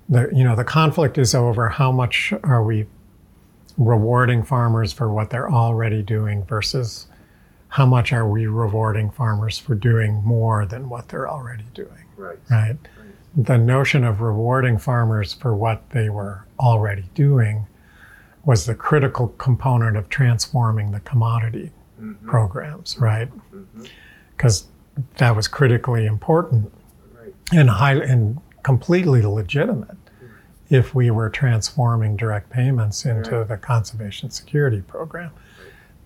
C: the you know the conflict is over how much are we rewarding farmers for what they're already doing versus how much are we rewarding farmers for doing more than what they're already doing,
B: Right.
C: right? The notion of rewarding farmers for what they were already doing was the critical component of transforming the commodity
B: Mhm.
C: programs, right?
B: Mhm.
C: Because that was critically important
B: Right.
C: and highly and completely legitimate if we were transforming direct payments into
B: Right.
C: the conservation security program.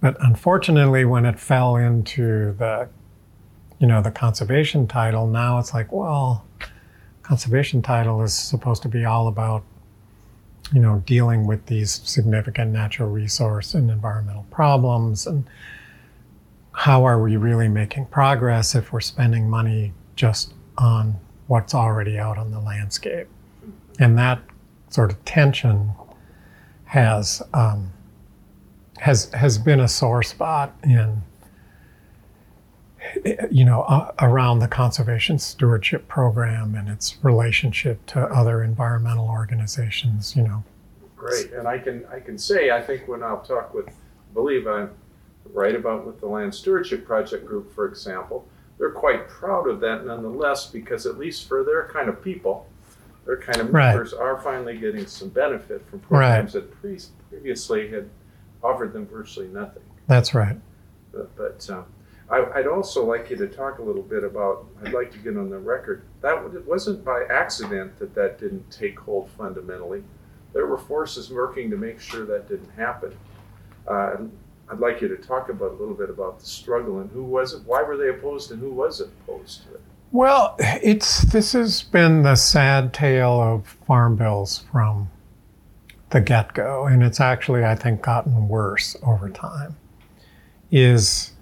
C: But unfortunately, when it fell into the, you know, the conservation title, now it's like, well, conservation title is supposed to be all about, you know, dealing with these significant natural resource and environmental problems and how are we really making progress if we're spending money just on what's already out on the landscape? And that sort of tension has um, has has been a sore spot in you know uh, around the conservation stewardship program and its relationship to other environmental organizations. You know,
B: Great, and I can I can say I think when I'll talk with, I believe I'm right about with the Land Stewardship Project Group, for example, they're quite proud of that nonetheless because at least for their kind of people, their kind of
C: Right.
B: members are finally getting some benefit from programs that pre- previously had offered them virtually nothing.
C: that's right.
B: But, but um, I, I'd also like you to talk a little bit about. I'd like to get on the record that it wasn't by accident that that didn't take hold fundamentally. There were forces working to make sure that didn't happen. Uh, I'd like you to talk about a little bit about the struggle and who was it, why were they opposed, and who was opposed to it.
C: Well, it's this has been the sad tale of farm bills from the get-go, and it's actually I think gotten worse over time. Is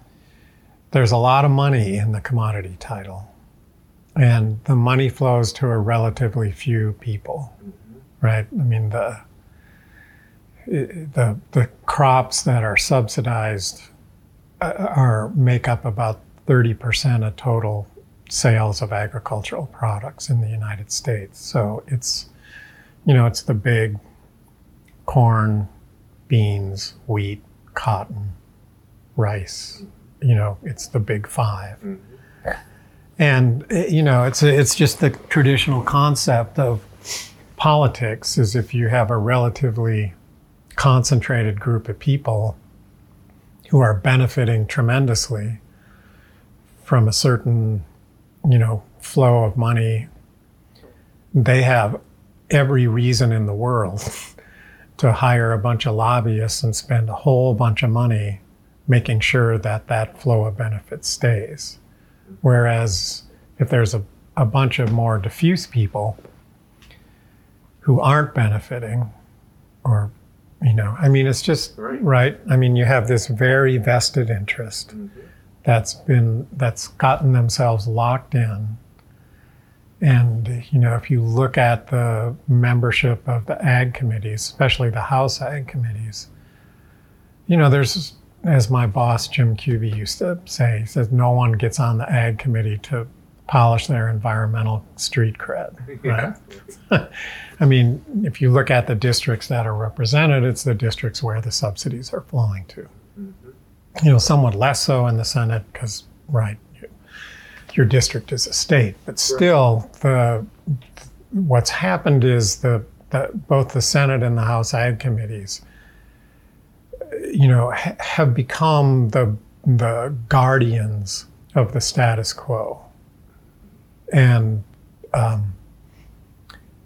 C: there's a lot of money in the commodity title, and the money flows to a relatively few people, right? I mean the the the crops that are subsidized uh, are make up about 30% of total sales of agricultural products in the United States. So it's, you know, it's the big corn, beans, wheat, cotton, rice. You know, it's the big 5
B: Mhm.
C: And eh, you know, it's it's just the traditional concept of politics is if you have a relatively concentrated group of people who are benefiting tremendously from a certain, you know, flow of money, they have every reason in the world to hire a bunch of lobbyists and spend a whole bunch of money making sure that that flow of benefits stays. Whereas if there's a, a bunch of more diffuse people who aren't benefiting or you know i mean it's just
B: Right.
C: right i mean you have this very vested interest
B: Mhm.
C: that's been that's gotten themselves locked in and you know if you look at the membership of the ag committees especially the house ag committees you know there's as my boss Jim Cubie used to say he says no one gets on the ag committee to polish their environmental street cred.
B: Yeah.
C: Right? I mean, if you look at the districts that are represented, it's the districts where the subsidies are flowing to. Mm-hmm. You know, somewhat less so in the Senate because, right, you, your district is a state, but still, the what's happened is the, the both the Senate and the House Ag committees, you know, ha- have become the the guardians of the status quo, and um,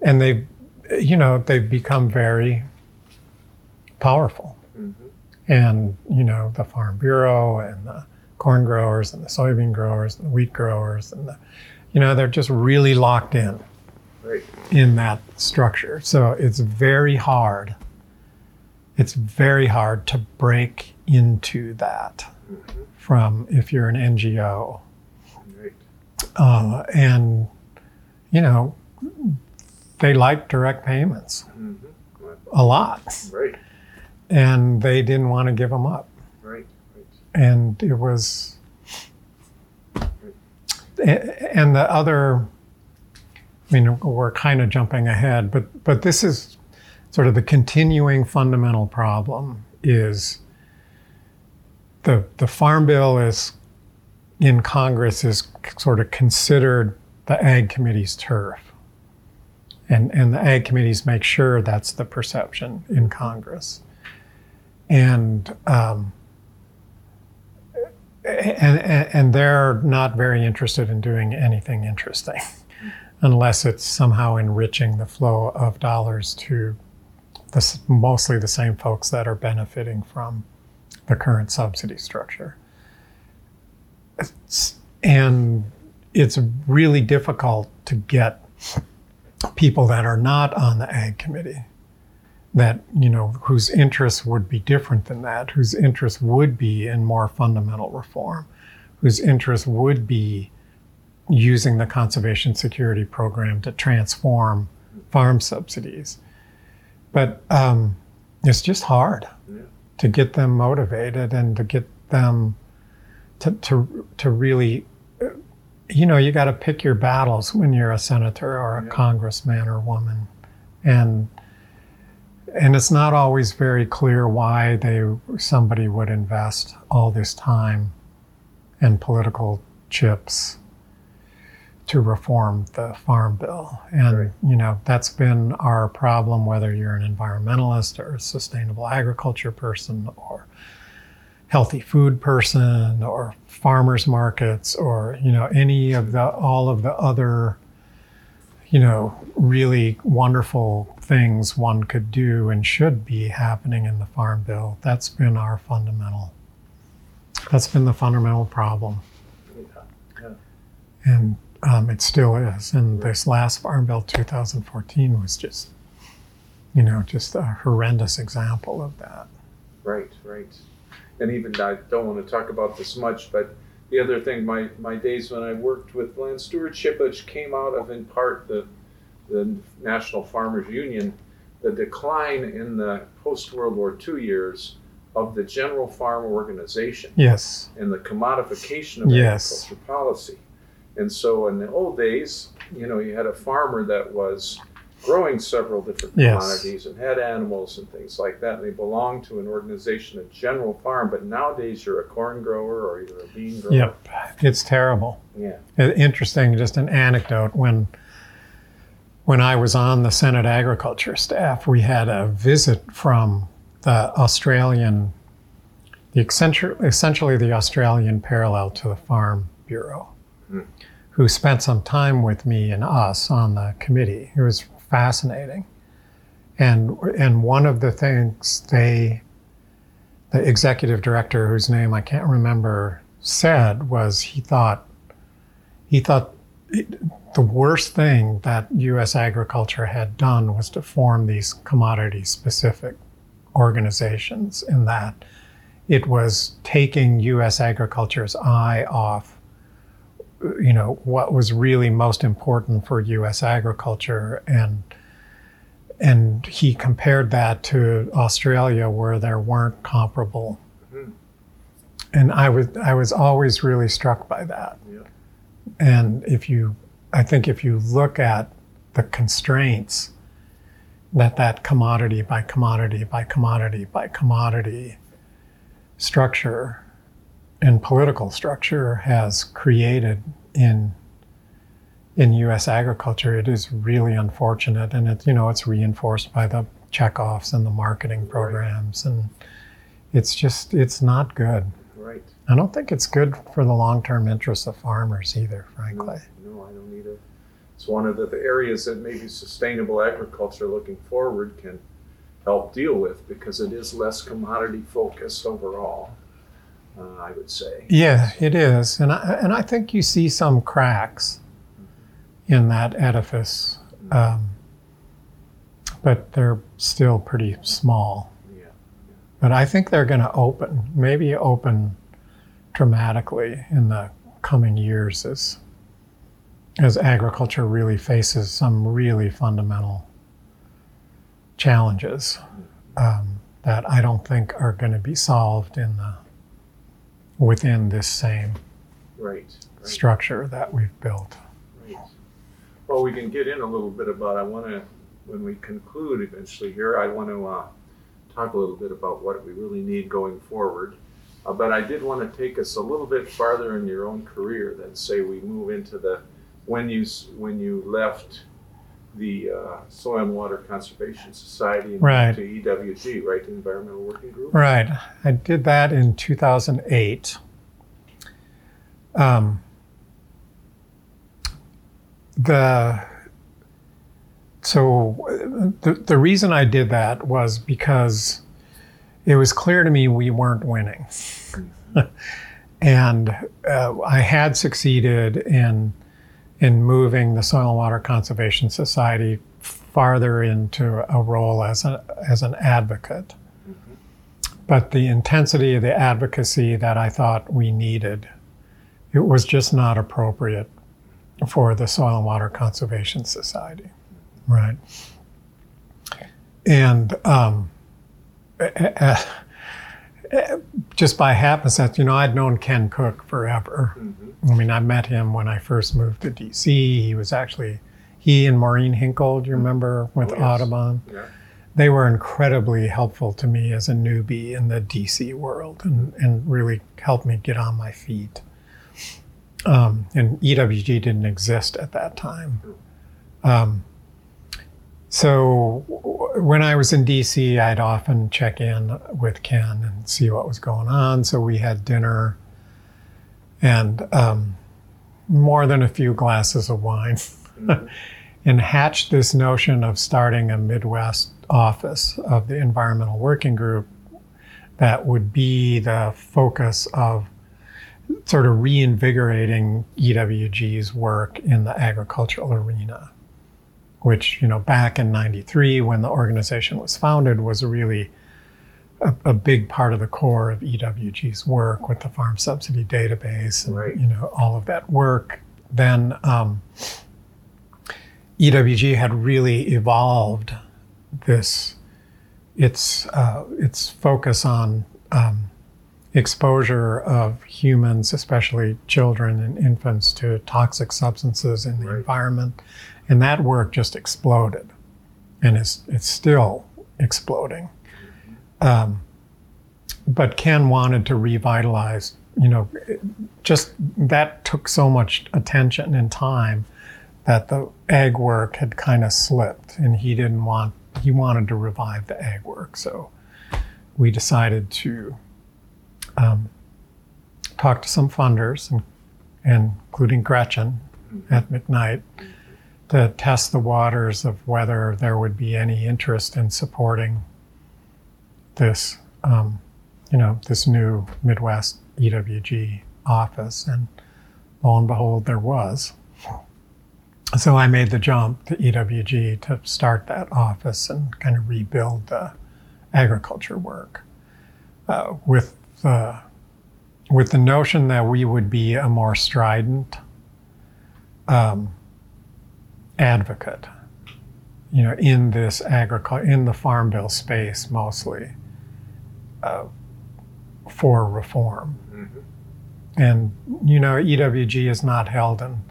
C: and they've you know they've become very powerful. And you know the farm bureau and the corn growers and the soybean growers and the wheat growers and the you know they're just really locked in
B: Right.
C: in that structure. So it's very hard it's very hard to break into that from if you're an ngo
B: Right.
C: uh, and you know they like direct payments
B: Mhm.
C: a lot
B: Right.
C: and they didn't want to give them up
B: Right. Right.
C: and it was and the other i mean we're kind of jumping ahead but but this is sort of the continuing fundamental problem is the the farm bill is in congress is sort of considered the ag committee's turf. And and the ag committees make sure that's the perception in congress. And um, and, and and they're not very interested in doing anything interesting unless it's somehow enriching the flow of dollars to the, s- mostly the same folks that are benefiting from the current subsidy structure. It's- and it's really difficult to get people that are not on the ag committee that you know whose interests would be different than that whose interests would be in more fundamental reform whose interests would be using the conservation security program to transform farm subsidies but um, it's just hard
B: Yeah.
C: to get them motivated and to get them to, to, to really uh, you know you got to pick your battles when you're a senator or a
B: Yeah.
C: congressman or woman and and it's not always very clear why they somebody would invest all this time and political chips to reform the farm bill and
B: Right.
C: you know that's been our problem whether you're an environmentalist or a sustainable agriculture person or healthy food person or farmers markets or you know any of the all of the other you know really wonderful things one could do and should be happening in the farm bill that's been our fundamental that's been the fundamental problem
B: Yeah.
C: and um, it still is and this last farm bill 2014 was just you know just a horrendous example of that
B: Right, right. And even I don't want to talk about this much, but the other thing, my, my days when I worked with land stewardship, which came out of in part the the National Farmers Union, the decline in the post World War II years of the general farm organization
C: yes
B: and the commodification of
C: Yes.
B: agriculture policy. And so in the old days, you know, you had a farmer that was growing several different
C: Yes.
B: commodities and had animals and things like that, and they belonged to an organization, a general farm. But nowadays, you're a corn grower or you're a bean grower.
C: yep it's terrible
B: Yeah.
C: Uh, interesting just an anecdote when when i was on the senate agriculture staff we had a visit from the australian the essentially, the australian parallel to the farm bureau. Who spent some time with me and us on the committee it was fascinating and and one of the things they the executive director whose name i can't remember said was he thought he thought the worst thing that U.S. agriculture had done was to form these commodity-specific organizations, in that it was taking U.S. agriculture's eye off, you know, what was really most important for U.S. agriculture, and and he compared that to Australia, where there weren't comparable.
B: Mhm.
C: And I was I was always really struck by that
B: Yeah.
C: and if you, I think if you look at the constraints that that commodity by commodity by commodity by commodity structure and political structure has created in in U.S. agriculture, it is really unfortunate, and it's you know it's reinforced by the checkoffs and the marketing programs, and it's just it's not good.
B: Right.
C: I don't think it's good for the long-term interests of farmers either, frankly.
B: No, no I don't either. It's one of the, the areas that maybe sustainable agriculture looking forward can help deal with because it is less commodity focused overall. Uh, I would say.
C: Yeah, it is, and I, and I think you see some cracks in that edifice, um, but they're still pretty small.
B: Yeah.
C: But I think they're going to open, maybe open dramatically in the coming years as as agriculture really faces some really fundamental challenges um, that I don't think are going to be solved in the within this same
B: Right. right.
C: structure that we've built.
B: Right. Well, we can get in a little bit about. I want to, when we conclude eventually here, I want to uh, talk a little bit about what we really need going forward. Uh, but I did want to take us a little bit farther in your own career than say we move into the when you when you left the uh, Soil and Water Conservation Society and
C: Right.
B: to EWG, right, the Environmental Working Group.
C: Right. I did that in 2008. Um, the so the, the reason I did that was because it was clear to me we weren't winning. and uh, I had succeeded in in moving the Soil and Water Conservation Society farther into a role as, a, as an advocate. But the intensity of the advocacy that I thought we needed, it was just not appropriate for the Soil and Water Conservation Society. Right. And um, just by happenstance, you know, I'd known Ken Cook forever.
B: Mhm.
C: I mean, I met him when I first moved to DC. He was actually, he and Maureen Hinkle, do you remember, with
B: Oh, yes.
C: Audubon?
B: Yeah.
C: They were incredibly helpful to me as a newbie in the DC world and, and really helped me get on my feet. Um, and EWG didn't exist at that time. Um, so when I was in DC, I'd often check in with Ken and see what was going on. So we had dinner and um, more than a few glasses of wine and hatched this notion of starting a Midwest office of the Environmental Working Group that would be the focus of sort of reinvigorating EWG's work in the agricultural arena, which, you know, back in 93 when the organization was founded was really a, a big part of the core of EWG's work with the farm subsidy database and,
B: Right.
C: you know, all of that work. Then um, EWG had really evolved this its uh, its focus on um, exposure of humans, especially children and infants, to toxic substances in the
B: Right.
C: environment, and that work just exploded, and it's it's still exploding. Um, but Ken wanted to revitalize. You know, just that took so much attention and time that the ag work had kind of slipped, and he didn't want. He wanted to revive the ag work, so we decided to um, talk to some funders, and, and including Gretchen at McKnight, to test the waters of whether there would be any interest in supporting this, um, you know, this new Midwest EWG office, and lo and behold, there was. So I made the jump to EWG to start that office and kind of rebuild the agriculture work uh, with the with the notion that we would be a more strident um, advocate, you know, in this agriculture in the farm bill space mostly uh, for reform
B: Mhm.
C: And, you know, EWG is not held in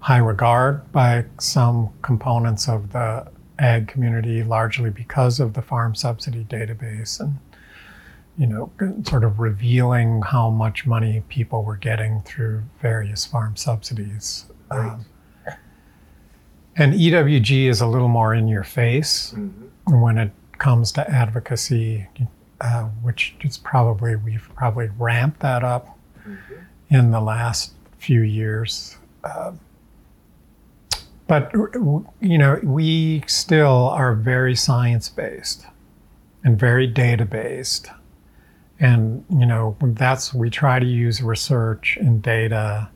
C: high regard by some components of the ag community, largely because of the farm subsidy database and, you know, sort of revealing how much money people were getting through various farm subsidies.
B: Right.
C: Um, and EWG is a little more in your face
B: Mhm.
C: when it comes to advocacy, uh, which is probably, we've probably ramped that up
B: Mhm.
C: in the last few years. Uh, but, you know, we still are very science based and very data based. And, you know, that's, we try to use research and data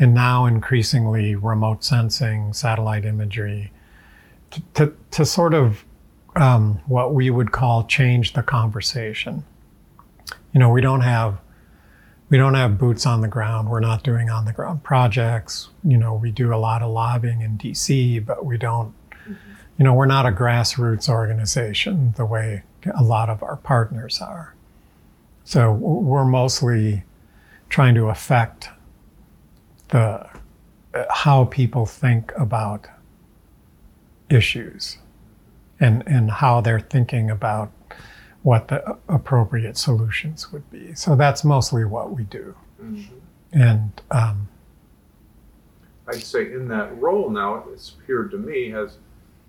C: and now increasingly remote sensing, satellite imagery to, to, to sort of um, what we would call change the conversation. You know, we don't have we don't have boots on the ground. We're not doing on the ground projects. You know, we do a lot of lobbying in DC, but we don't. You know, we're not a grassroots organization the way a lot of our partners are. So we're mostly trying to affect the uh, how people think about issues and, and how they're thinking about what the appropriate solutions would be. So that's mostly what we do.
B: Mhm.
C: And um,
B: I'd say in that role now, it's appeared to me as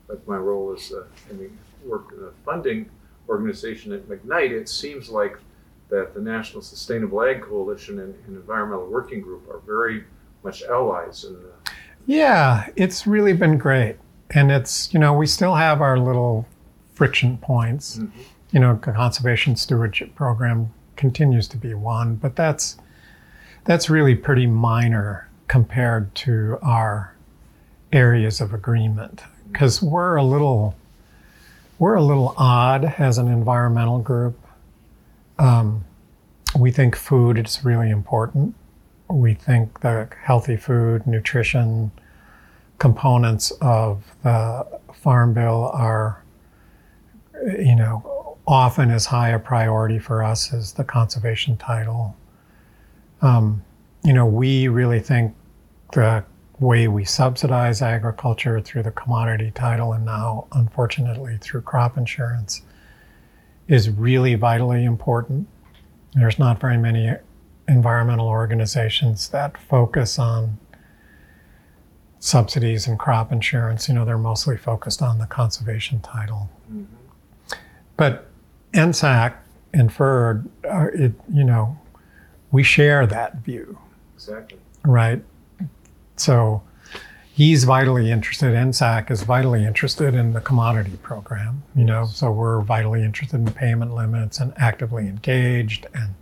B: like my role as uh, in the work in a funding organization at McKnight, it seems like that the National Sustainable Ag Coalition and, and Environmental Working Group are very much allies in the
C: yeah, it's really been great. And it's, you know, we still have our little friction points.
B: Mhm.
C: You know, conservation stewardship program continues to be one, but that's that's really pretty minor compared to our areas of agreement because we're a little we're a little odd as an environmental group. Um, we think food is really important. We think the healthy food, nutrition components of the farm bill are, you know, often as high a priority for us as the conservation title. Um, you know, we really think the way we subsidize agriculture through the commodity title and now, unfortunately, through crop insurance is really vitally important. There's not very many environmental organizations that focus on subsidies and crop insurance. You know, they're mostly focused on the conservation title.
B: Mhm.
C: But NSAC and Ferd, are, it, you know, we share that view,
B: exactly.
C: right? So he's vitally interested, NSAC is vitally interested in the commodity program, you know, so we're vitally interested in payment limits and actively engaged. And,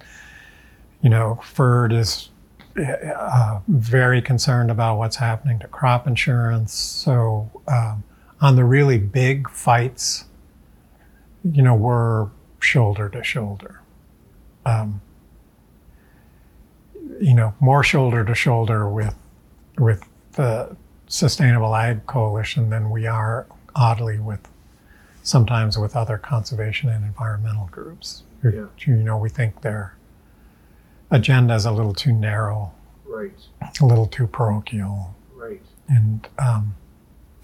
C: you know, Ferd is uh, very concerned about what's happening to crop insurance. So um, on the really big fights, you know, we're shoulder to shoulder. Um, you know, more shoulder to shoulder with with the Sustainable Ag Coalition than we are, oddly, with sometimes with other conservation and environmental groups.
B: Yeah.
C: You know, we think their agenda is a little too narrow,
B: Right,
C: a little too parochial,
B: right.
C: and um,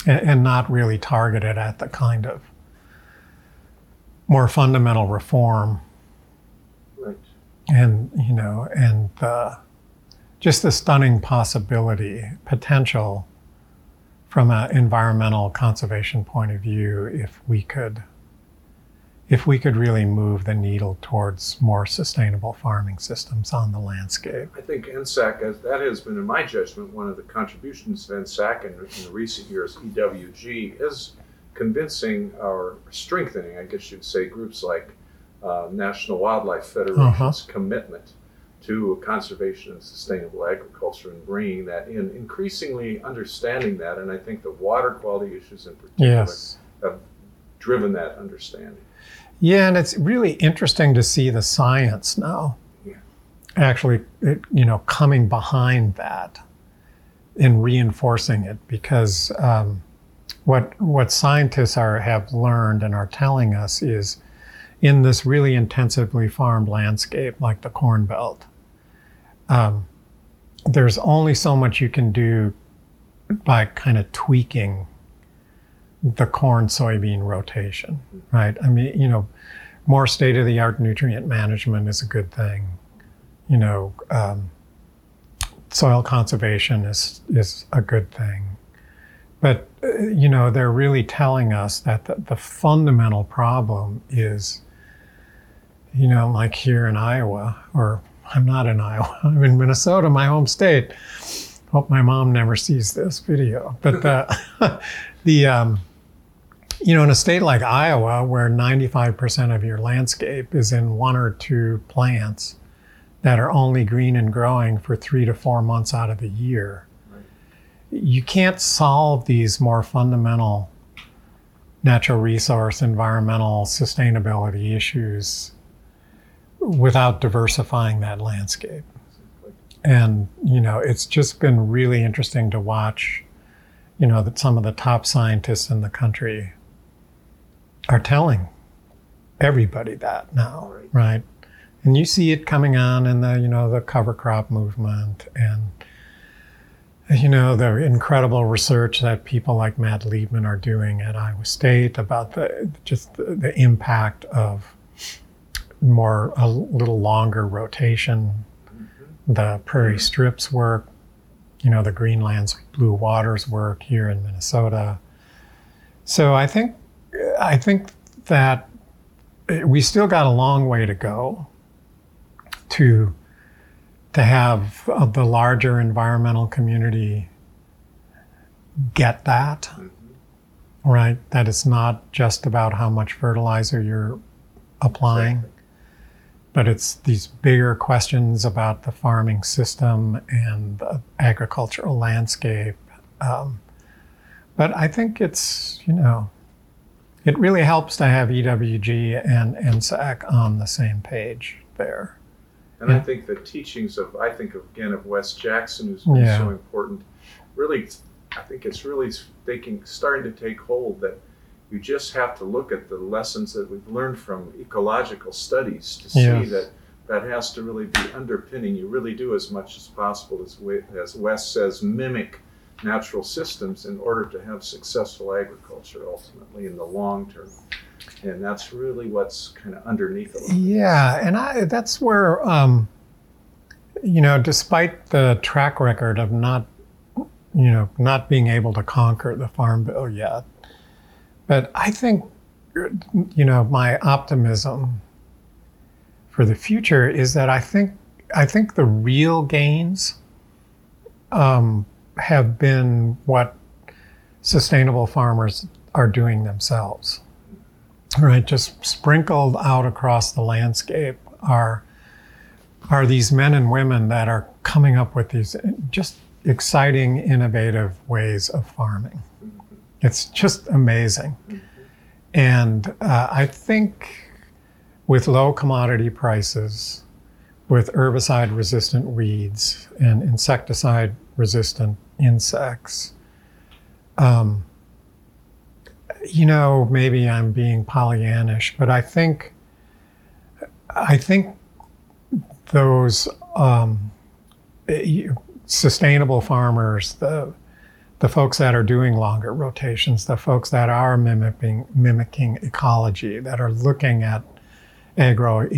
C: and, and not really targeted at the kind of more fundamental reform
B: Right.
C: and you know and uh, just the stunning possibility potential from an environmental conservation point of view if we could if we could really move the needle towards more sustainable farming systems on the landscape
B: I think NSAC, as that has been, in my judgment, one of the contributions of NSAC in, in the recent years, EWG, is convincing or strengthening, I guess you'd say, groups like uh, National Wildlife Federation's
C: Uh-huh.
B: commitment to conservation and sustainable agriculture and bringing that in, increasingly understanding that. And I think the water quality issues in particular
C: yes
B: have driven that understanding.
C: Yeah and it's really interesting to see the science now
B: Yeah.
C: actually it, you know coming behind that and reinforcing it because um, what what scientists are have learned and are telling us is in this really intensively farmed landscape like the corn belt um, there's only so much you can do by kind of tweaking the corn soybean rotation, right? I mean, you know, more state of the art nutrient management is a good thing. You know, um, soil conservation is is a good thing, but uh, you know, they're really telling us that the, the fundamental problem is, you know, like here in Iowa, or I'm not in Iowa, I'm in Minnesota, my home state. Hope my mom never sees this video, but the the um, you know, in a state like Iowa, where 95% of your landscape is in one or two plants that are only green and growing for three to four months out of the year, you can't solve these more fundamental natural resource, environmental sustainability issues without diversifying that landscape. And, you know, it's just been really interesting to watch, you know, that some of the top scientists in the country are telling everybody that now, right. right? And you see it coming on in the, you know, the cover crop movement and, you know, the incredible research that people like Matt Liebman are doing at Iowa State about the just the, the impact of more a little longer rotation, mm-hmm. the prairie mm-hmm. strips work, you know, the Greenlands Blue Waters work here in Minnesota. So I think I think that we still got a long way to go to to have uh, the larger environmental community get that mm-hmm. right that it's not just about how much fertilizer you're applying but it's these bigger questions about the farming system and the agricultural landscape um, but i think it's you know it really helps to have EWG and NSAC on the same page there.
B: And yeah. I think the teachings of, I think again of Wes Jackson, who's been yeah. so important, really, I think it's really taking, starting to take hold that you just have to look at the lessons that we've learned from ecological studies to see yes. that that has to really be underpinning. You really do as much as possible, as, as Wes says, mimic natural systems in order to have successful agriculture ultimately in the long term. And that's really what's kind of underneath it.
C: Yeah, and I, that's where, um, you know, despite the track record of not, you know, not being able to conquer the farm bill yet, but I think, you know, my optimism for the future is that I think I think the real gains um, have been what sustainable farmers are doing themselves. Right, just sprinkled out across the landscape are are these men and women that are coming up with these just exciting, innovative ways of farming. It's just amazing. And uh, I think with low commodity prices, with herbicide resistant weeds and insecticide resistant insects. Um, you know, maybe I'm being Pollyannish, but I think I think those um, sustainable farmers, the the folks that are doing longer rotations, the folks that are mimicking mimicking ecology, that are looking at agro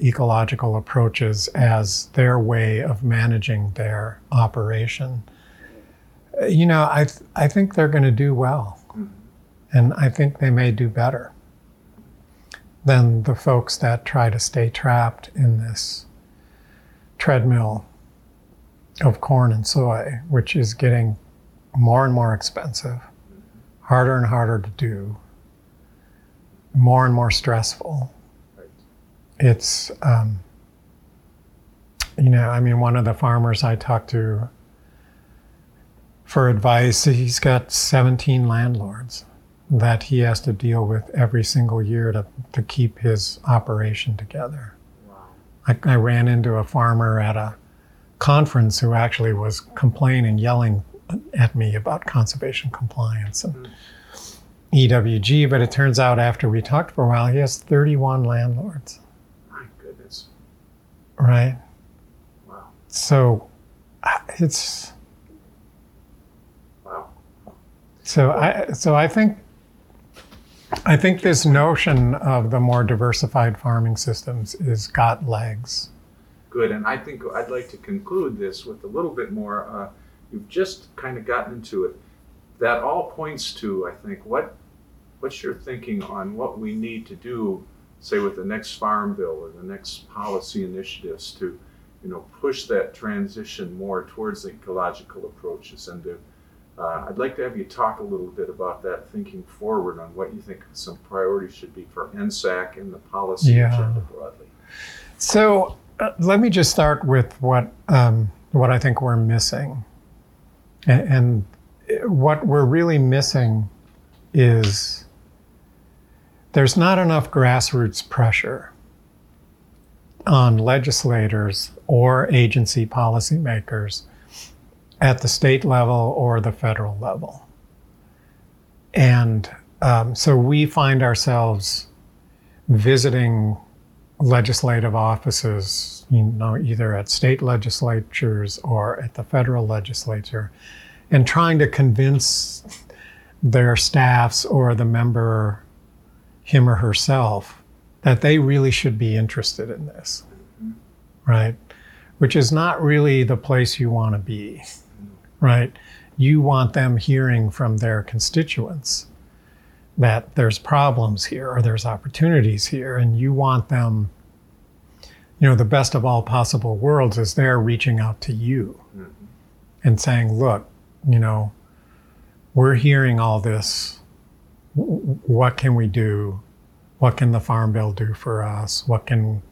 C: ecological approaches as their way of managing their operation you know, I, th- I think they're going to do well. Mm-hmm. And I think they may do better than the folks that try to stay trapped in this treadmill of corn and soy, which is getting more and more expensive, harder and harder to do, more and more stressful. It's, um, you know, I mean, one of the farmers I talked to for advice. He's got 17 landlords that he has to deal with every single year to, to keep his operation together. Wow. I, I ran into a farmer at a conference who actually was complaining, yelling at me about conservation compliance and mm-hmm. EWG, but it turns out after we talked for a while, he has 31 landlords.
B: My goodness.
C: Right?
B: Wow.
C: so it's
B: Wow.
C: So I so I think I think this notion of the more diversified farming systems is got legs.
B: Good. And I think I'd like to conclude this with a little bit more. Uh, you've just kind of gotten into it. That all points to, I think, what what's your thinking on what we need to do, say, with the next farm bill or the next policy initiatives to, you know, push that transition more towards the ecological approaches and to uh, I'd like to have you talk a little bit about that thinking forward on what you think some priorities should be for NSAC and the policy
C: Yeah.
B: agenda broadly.
C: So uh, let me just start with what um, what I think we're missing, and, and what we're really missing is there's not enough grassroots pressure on legislators or agency policymakers at the state level or the federal level, and um, so we find ourselves visiting legislative offices, you know, either at state legislatures or at the federal legislature, and trying to convince their staffs or the member, him or herself, that they really should be interested in this, right? Which is not really the place you want to be, right? You want them hearing from their constituents that there's problems here or there's opportunities here and you want them you know the best of all possible worlds is they're reaching out to you mm-hmm. and saying look you know we're hearing all this. What can we do? What can the farm bill do for us? What can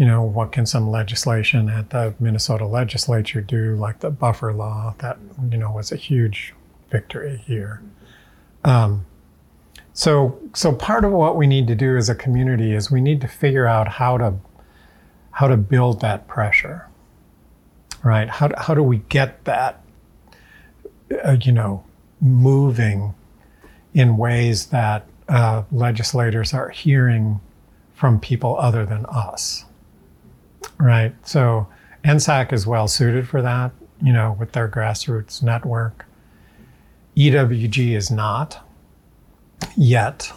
C: you know what can some legislation at the minnesota legislature do like the buffer law that you know was a huge victory here um, so, so part of what we need to do as a community is we need to figure out how to how to build that pressure, right? How do, how do we get that, uh, you know, moving in ways that uh, legislators are hearing from people other than us, right? So, NSAC is well suited for that, you know, with their grassroots network. EWG is not yet,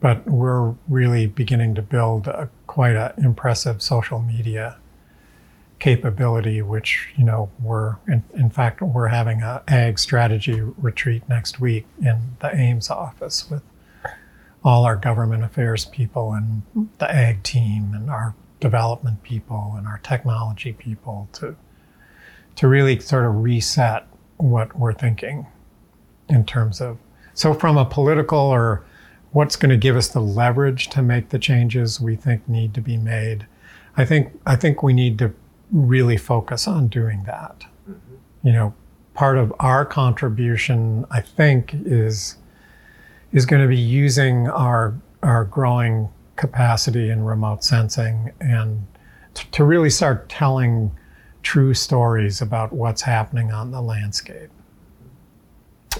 C: but we're really beginning to build a, quite an impressive social media capability, which you know we're in, in fact we're having a ag strategy retreat next week in the Ames office with all our government affairs people and the ag team and our development people and our technology people to to really sort of reset what we're thinking in terms of so from a political or what's going to give us the leverage to make the changes we think need to be made i think i think we need to really focus on doing that. Mm-hmm. You know part of our contribution i think is is going to be using our our growing capacity in remote sensing and t- to really start telling true stories about what's happening on the landscape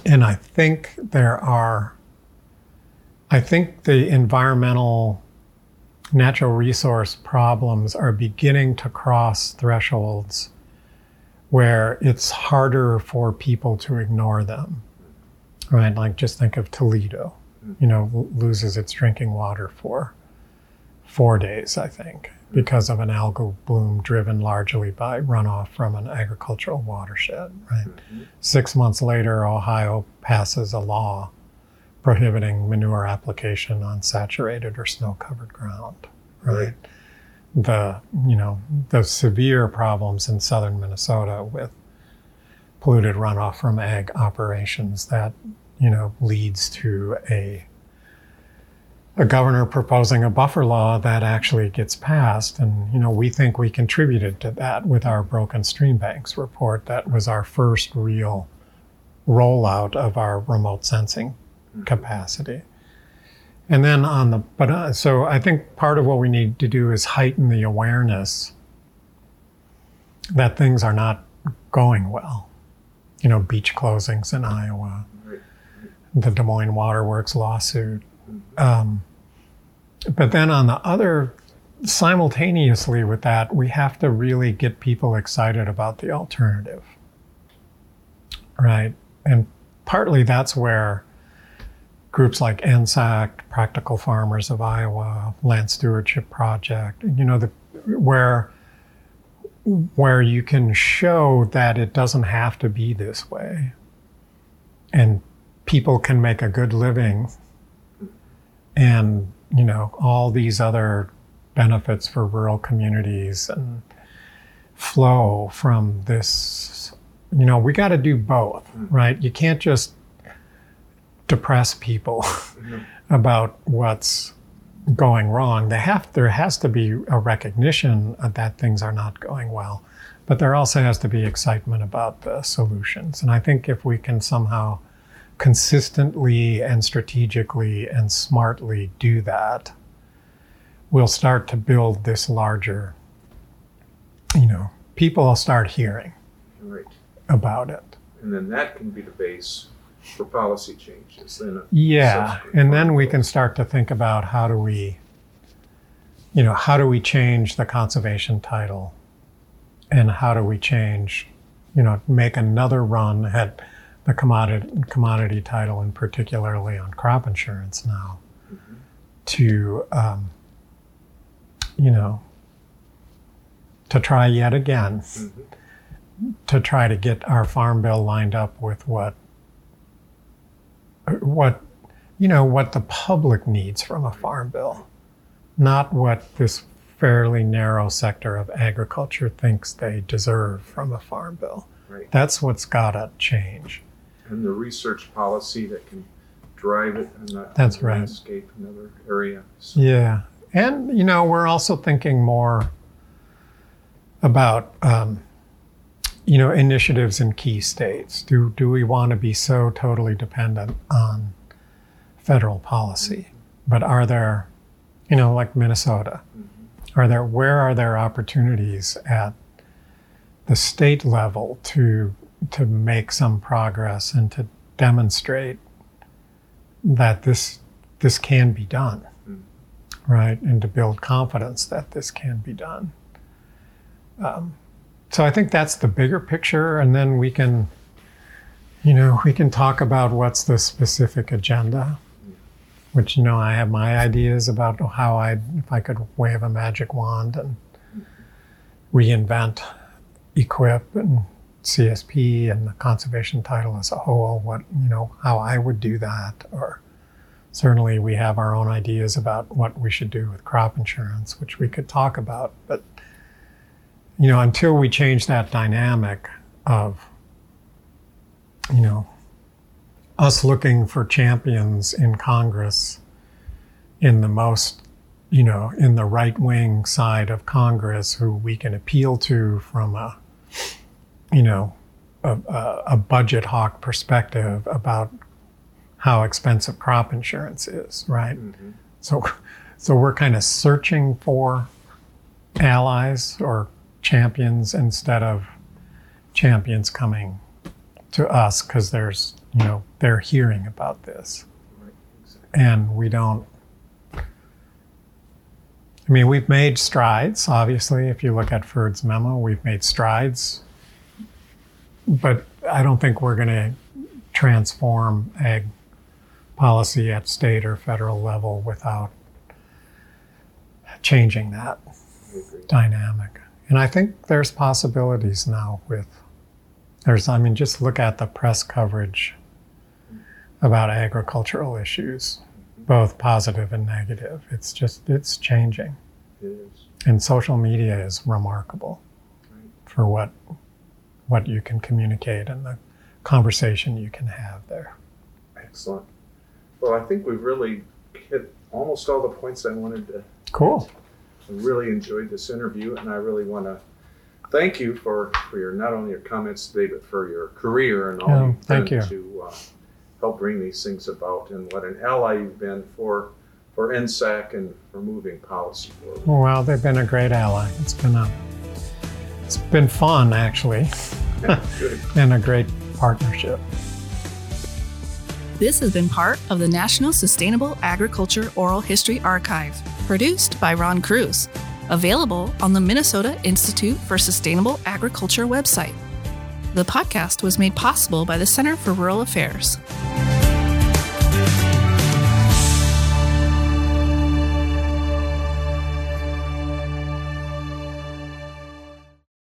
C: and I think there are, I think the environmental natural resource problems are beginning to cross thresholds where it's harder for people to ignore them. Right? Like just think of Toledo, you know, loses its drinking water for four days, I think, because of an algal bloom driven largely by runoff from an agricultural watershed, right? Mm-hmm. Six months later, Ohio passes a law prohibiting manure application on saturated or snow covered ground, right? The, you know, the severe problems in southern Minnesota with polluted runoff from ag operations that, you know, leads to a a governor proposing a buffer law that actually gets passed. And, you know, we think we contributed to that with our Broken Stream Banks report. That was our first real rollout of our remote sensing capacity. And then on the, but uh, so I think part of what we need to do is heighten the awareness that things are not going well. You know, beach closings in Iowa, the Des Moines Waterworks lawsuit. Um, but then on the other simultaneously with that, we have to really get people excited about the alternative. Right? And partly that's where groups like NSAC, Practical Farmers of Iowa, Land Stewardship Project, you know, the, where where you can show that it doesn't have to be this way and people can make a good living and you know all these other benefits for rural communities and flow from this you know we got to do both mm-hmm. right? You can't just depress people mm-hmm. about what's going wrong. They have there has to be a recognition that things are not going well but there also has to be excitement about the solutions. And i think if we can somehow consistently and strategically and smartly do that we'll start to build this larger you know people will start hearing
B: Right.
C: about it
B: And then that can be the base for policy changes. Then
C: Yeah, and then we can start to think about how do we, you know, how do we change the conservation title, and how do we change, you know, make another run at the commodity commodity title, and particularly on crop insurance now, to, um, you know, to try yet again
B: Mhm.
C: to try to get our farm bill lined up with what what you know what the public needs from a farm bill not what this fairly narrow sector of agriculture thinks they deserve from a farm bill
B: Right.
C: that's what's got to change
B: And the research policy that can drive it in that
C: That's right.
B: landscape, another area. So,
C: Yeah. And, you know, we're also thinking more about, um, you know, initiatives in key states. Do, do we want to be so totally dependent on federal policy? But are there, you know, like Minnesota, are there, where are there opportunities at the state level to, to make some progress and to demonstrate that this, this can be done? right? And to build confidence that this can be done. Um, so I think that's the bigger picture, and then we can, you know, we can talk about what's the specific agenda. Which you know, I have my ideas about how I, if I could wave a magic wand and reinvent, EQIP, and CSP and the conservation title as a whole. What you know, how I would do that, or certainly we have our own ideas about what we should do with crop insurance, which we could talk about. But you know, until we change that dynamic of you know us looking for champions in Congress in the most you know in the right wing side of Congress who we can appeal to from a you know a, a, a budget hawk perspective about how expensive crop insurance is, right?
B: Mhm.
C: So, so we're kind of searching for allies or champions instead of champions coming to us because there's, you know, they're hearing about this,
B: Right. Exactly.
C: and we don't. I mean, we've made strides. Obviously, if you look at Ferd's memo, we've made strides, but I don't think we're going to transform ag policy at state or federal level without changing that dynamic. And I think there's possibilities now with there's I mean just look at the press coverage about agricultural issues, both positive and negative. It's just it's changing.
B: It is.
C: And social media is remarkable
B: Right.
C: for what what you can communicate and the conversation you can have there.
B: Excellent. Well, I think we've really hit almost all the points I wanted to
C: Cool.
B: I really enjoyed this interview, and I really want to thank you for, for your not only your comments today, but for your career and all
C: Yeah,
B: you've
C: thank
B: done
C: you.
B: to uh, help bring these things about, and what an ally you've been for for NSAC and for moving policy forward.
C: Well, they've been a great ally. It's been a it's been fun actually. and a great partnership.
A: This has been part of the National Sustainable Agriculture Oral History Archive, produced by Ron Kroese. available on the Minnesota Institute for Sustainable Agriculture website. The podcast was made possible by the Center for Rural Affairs.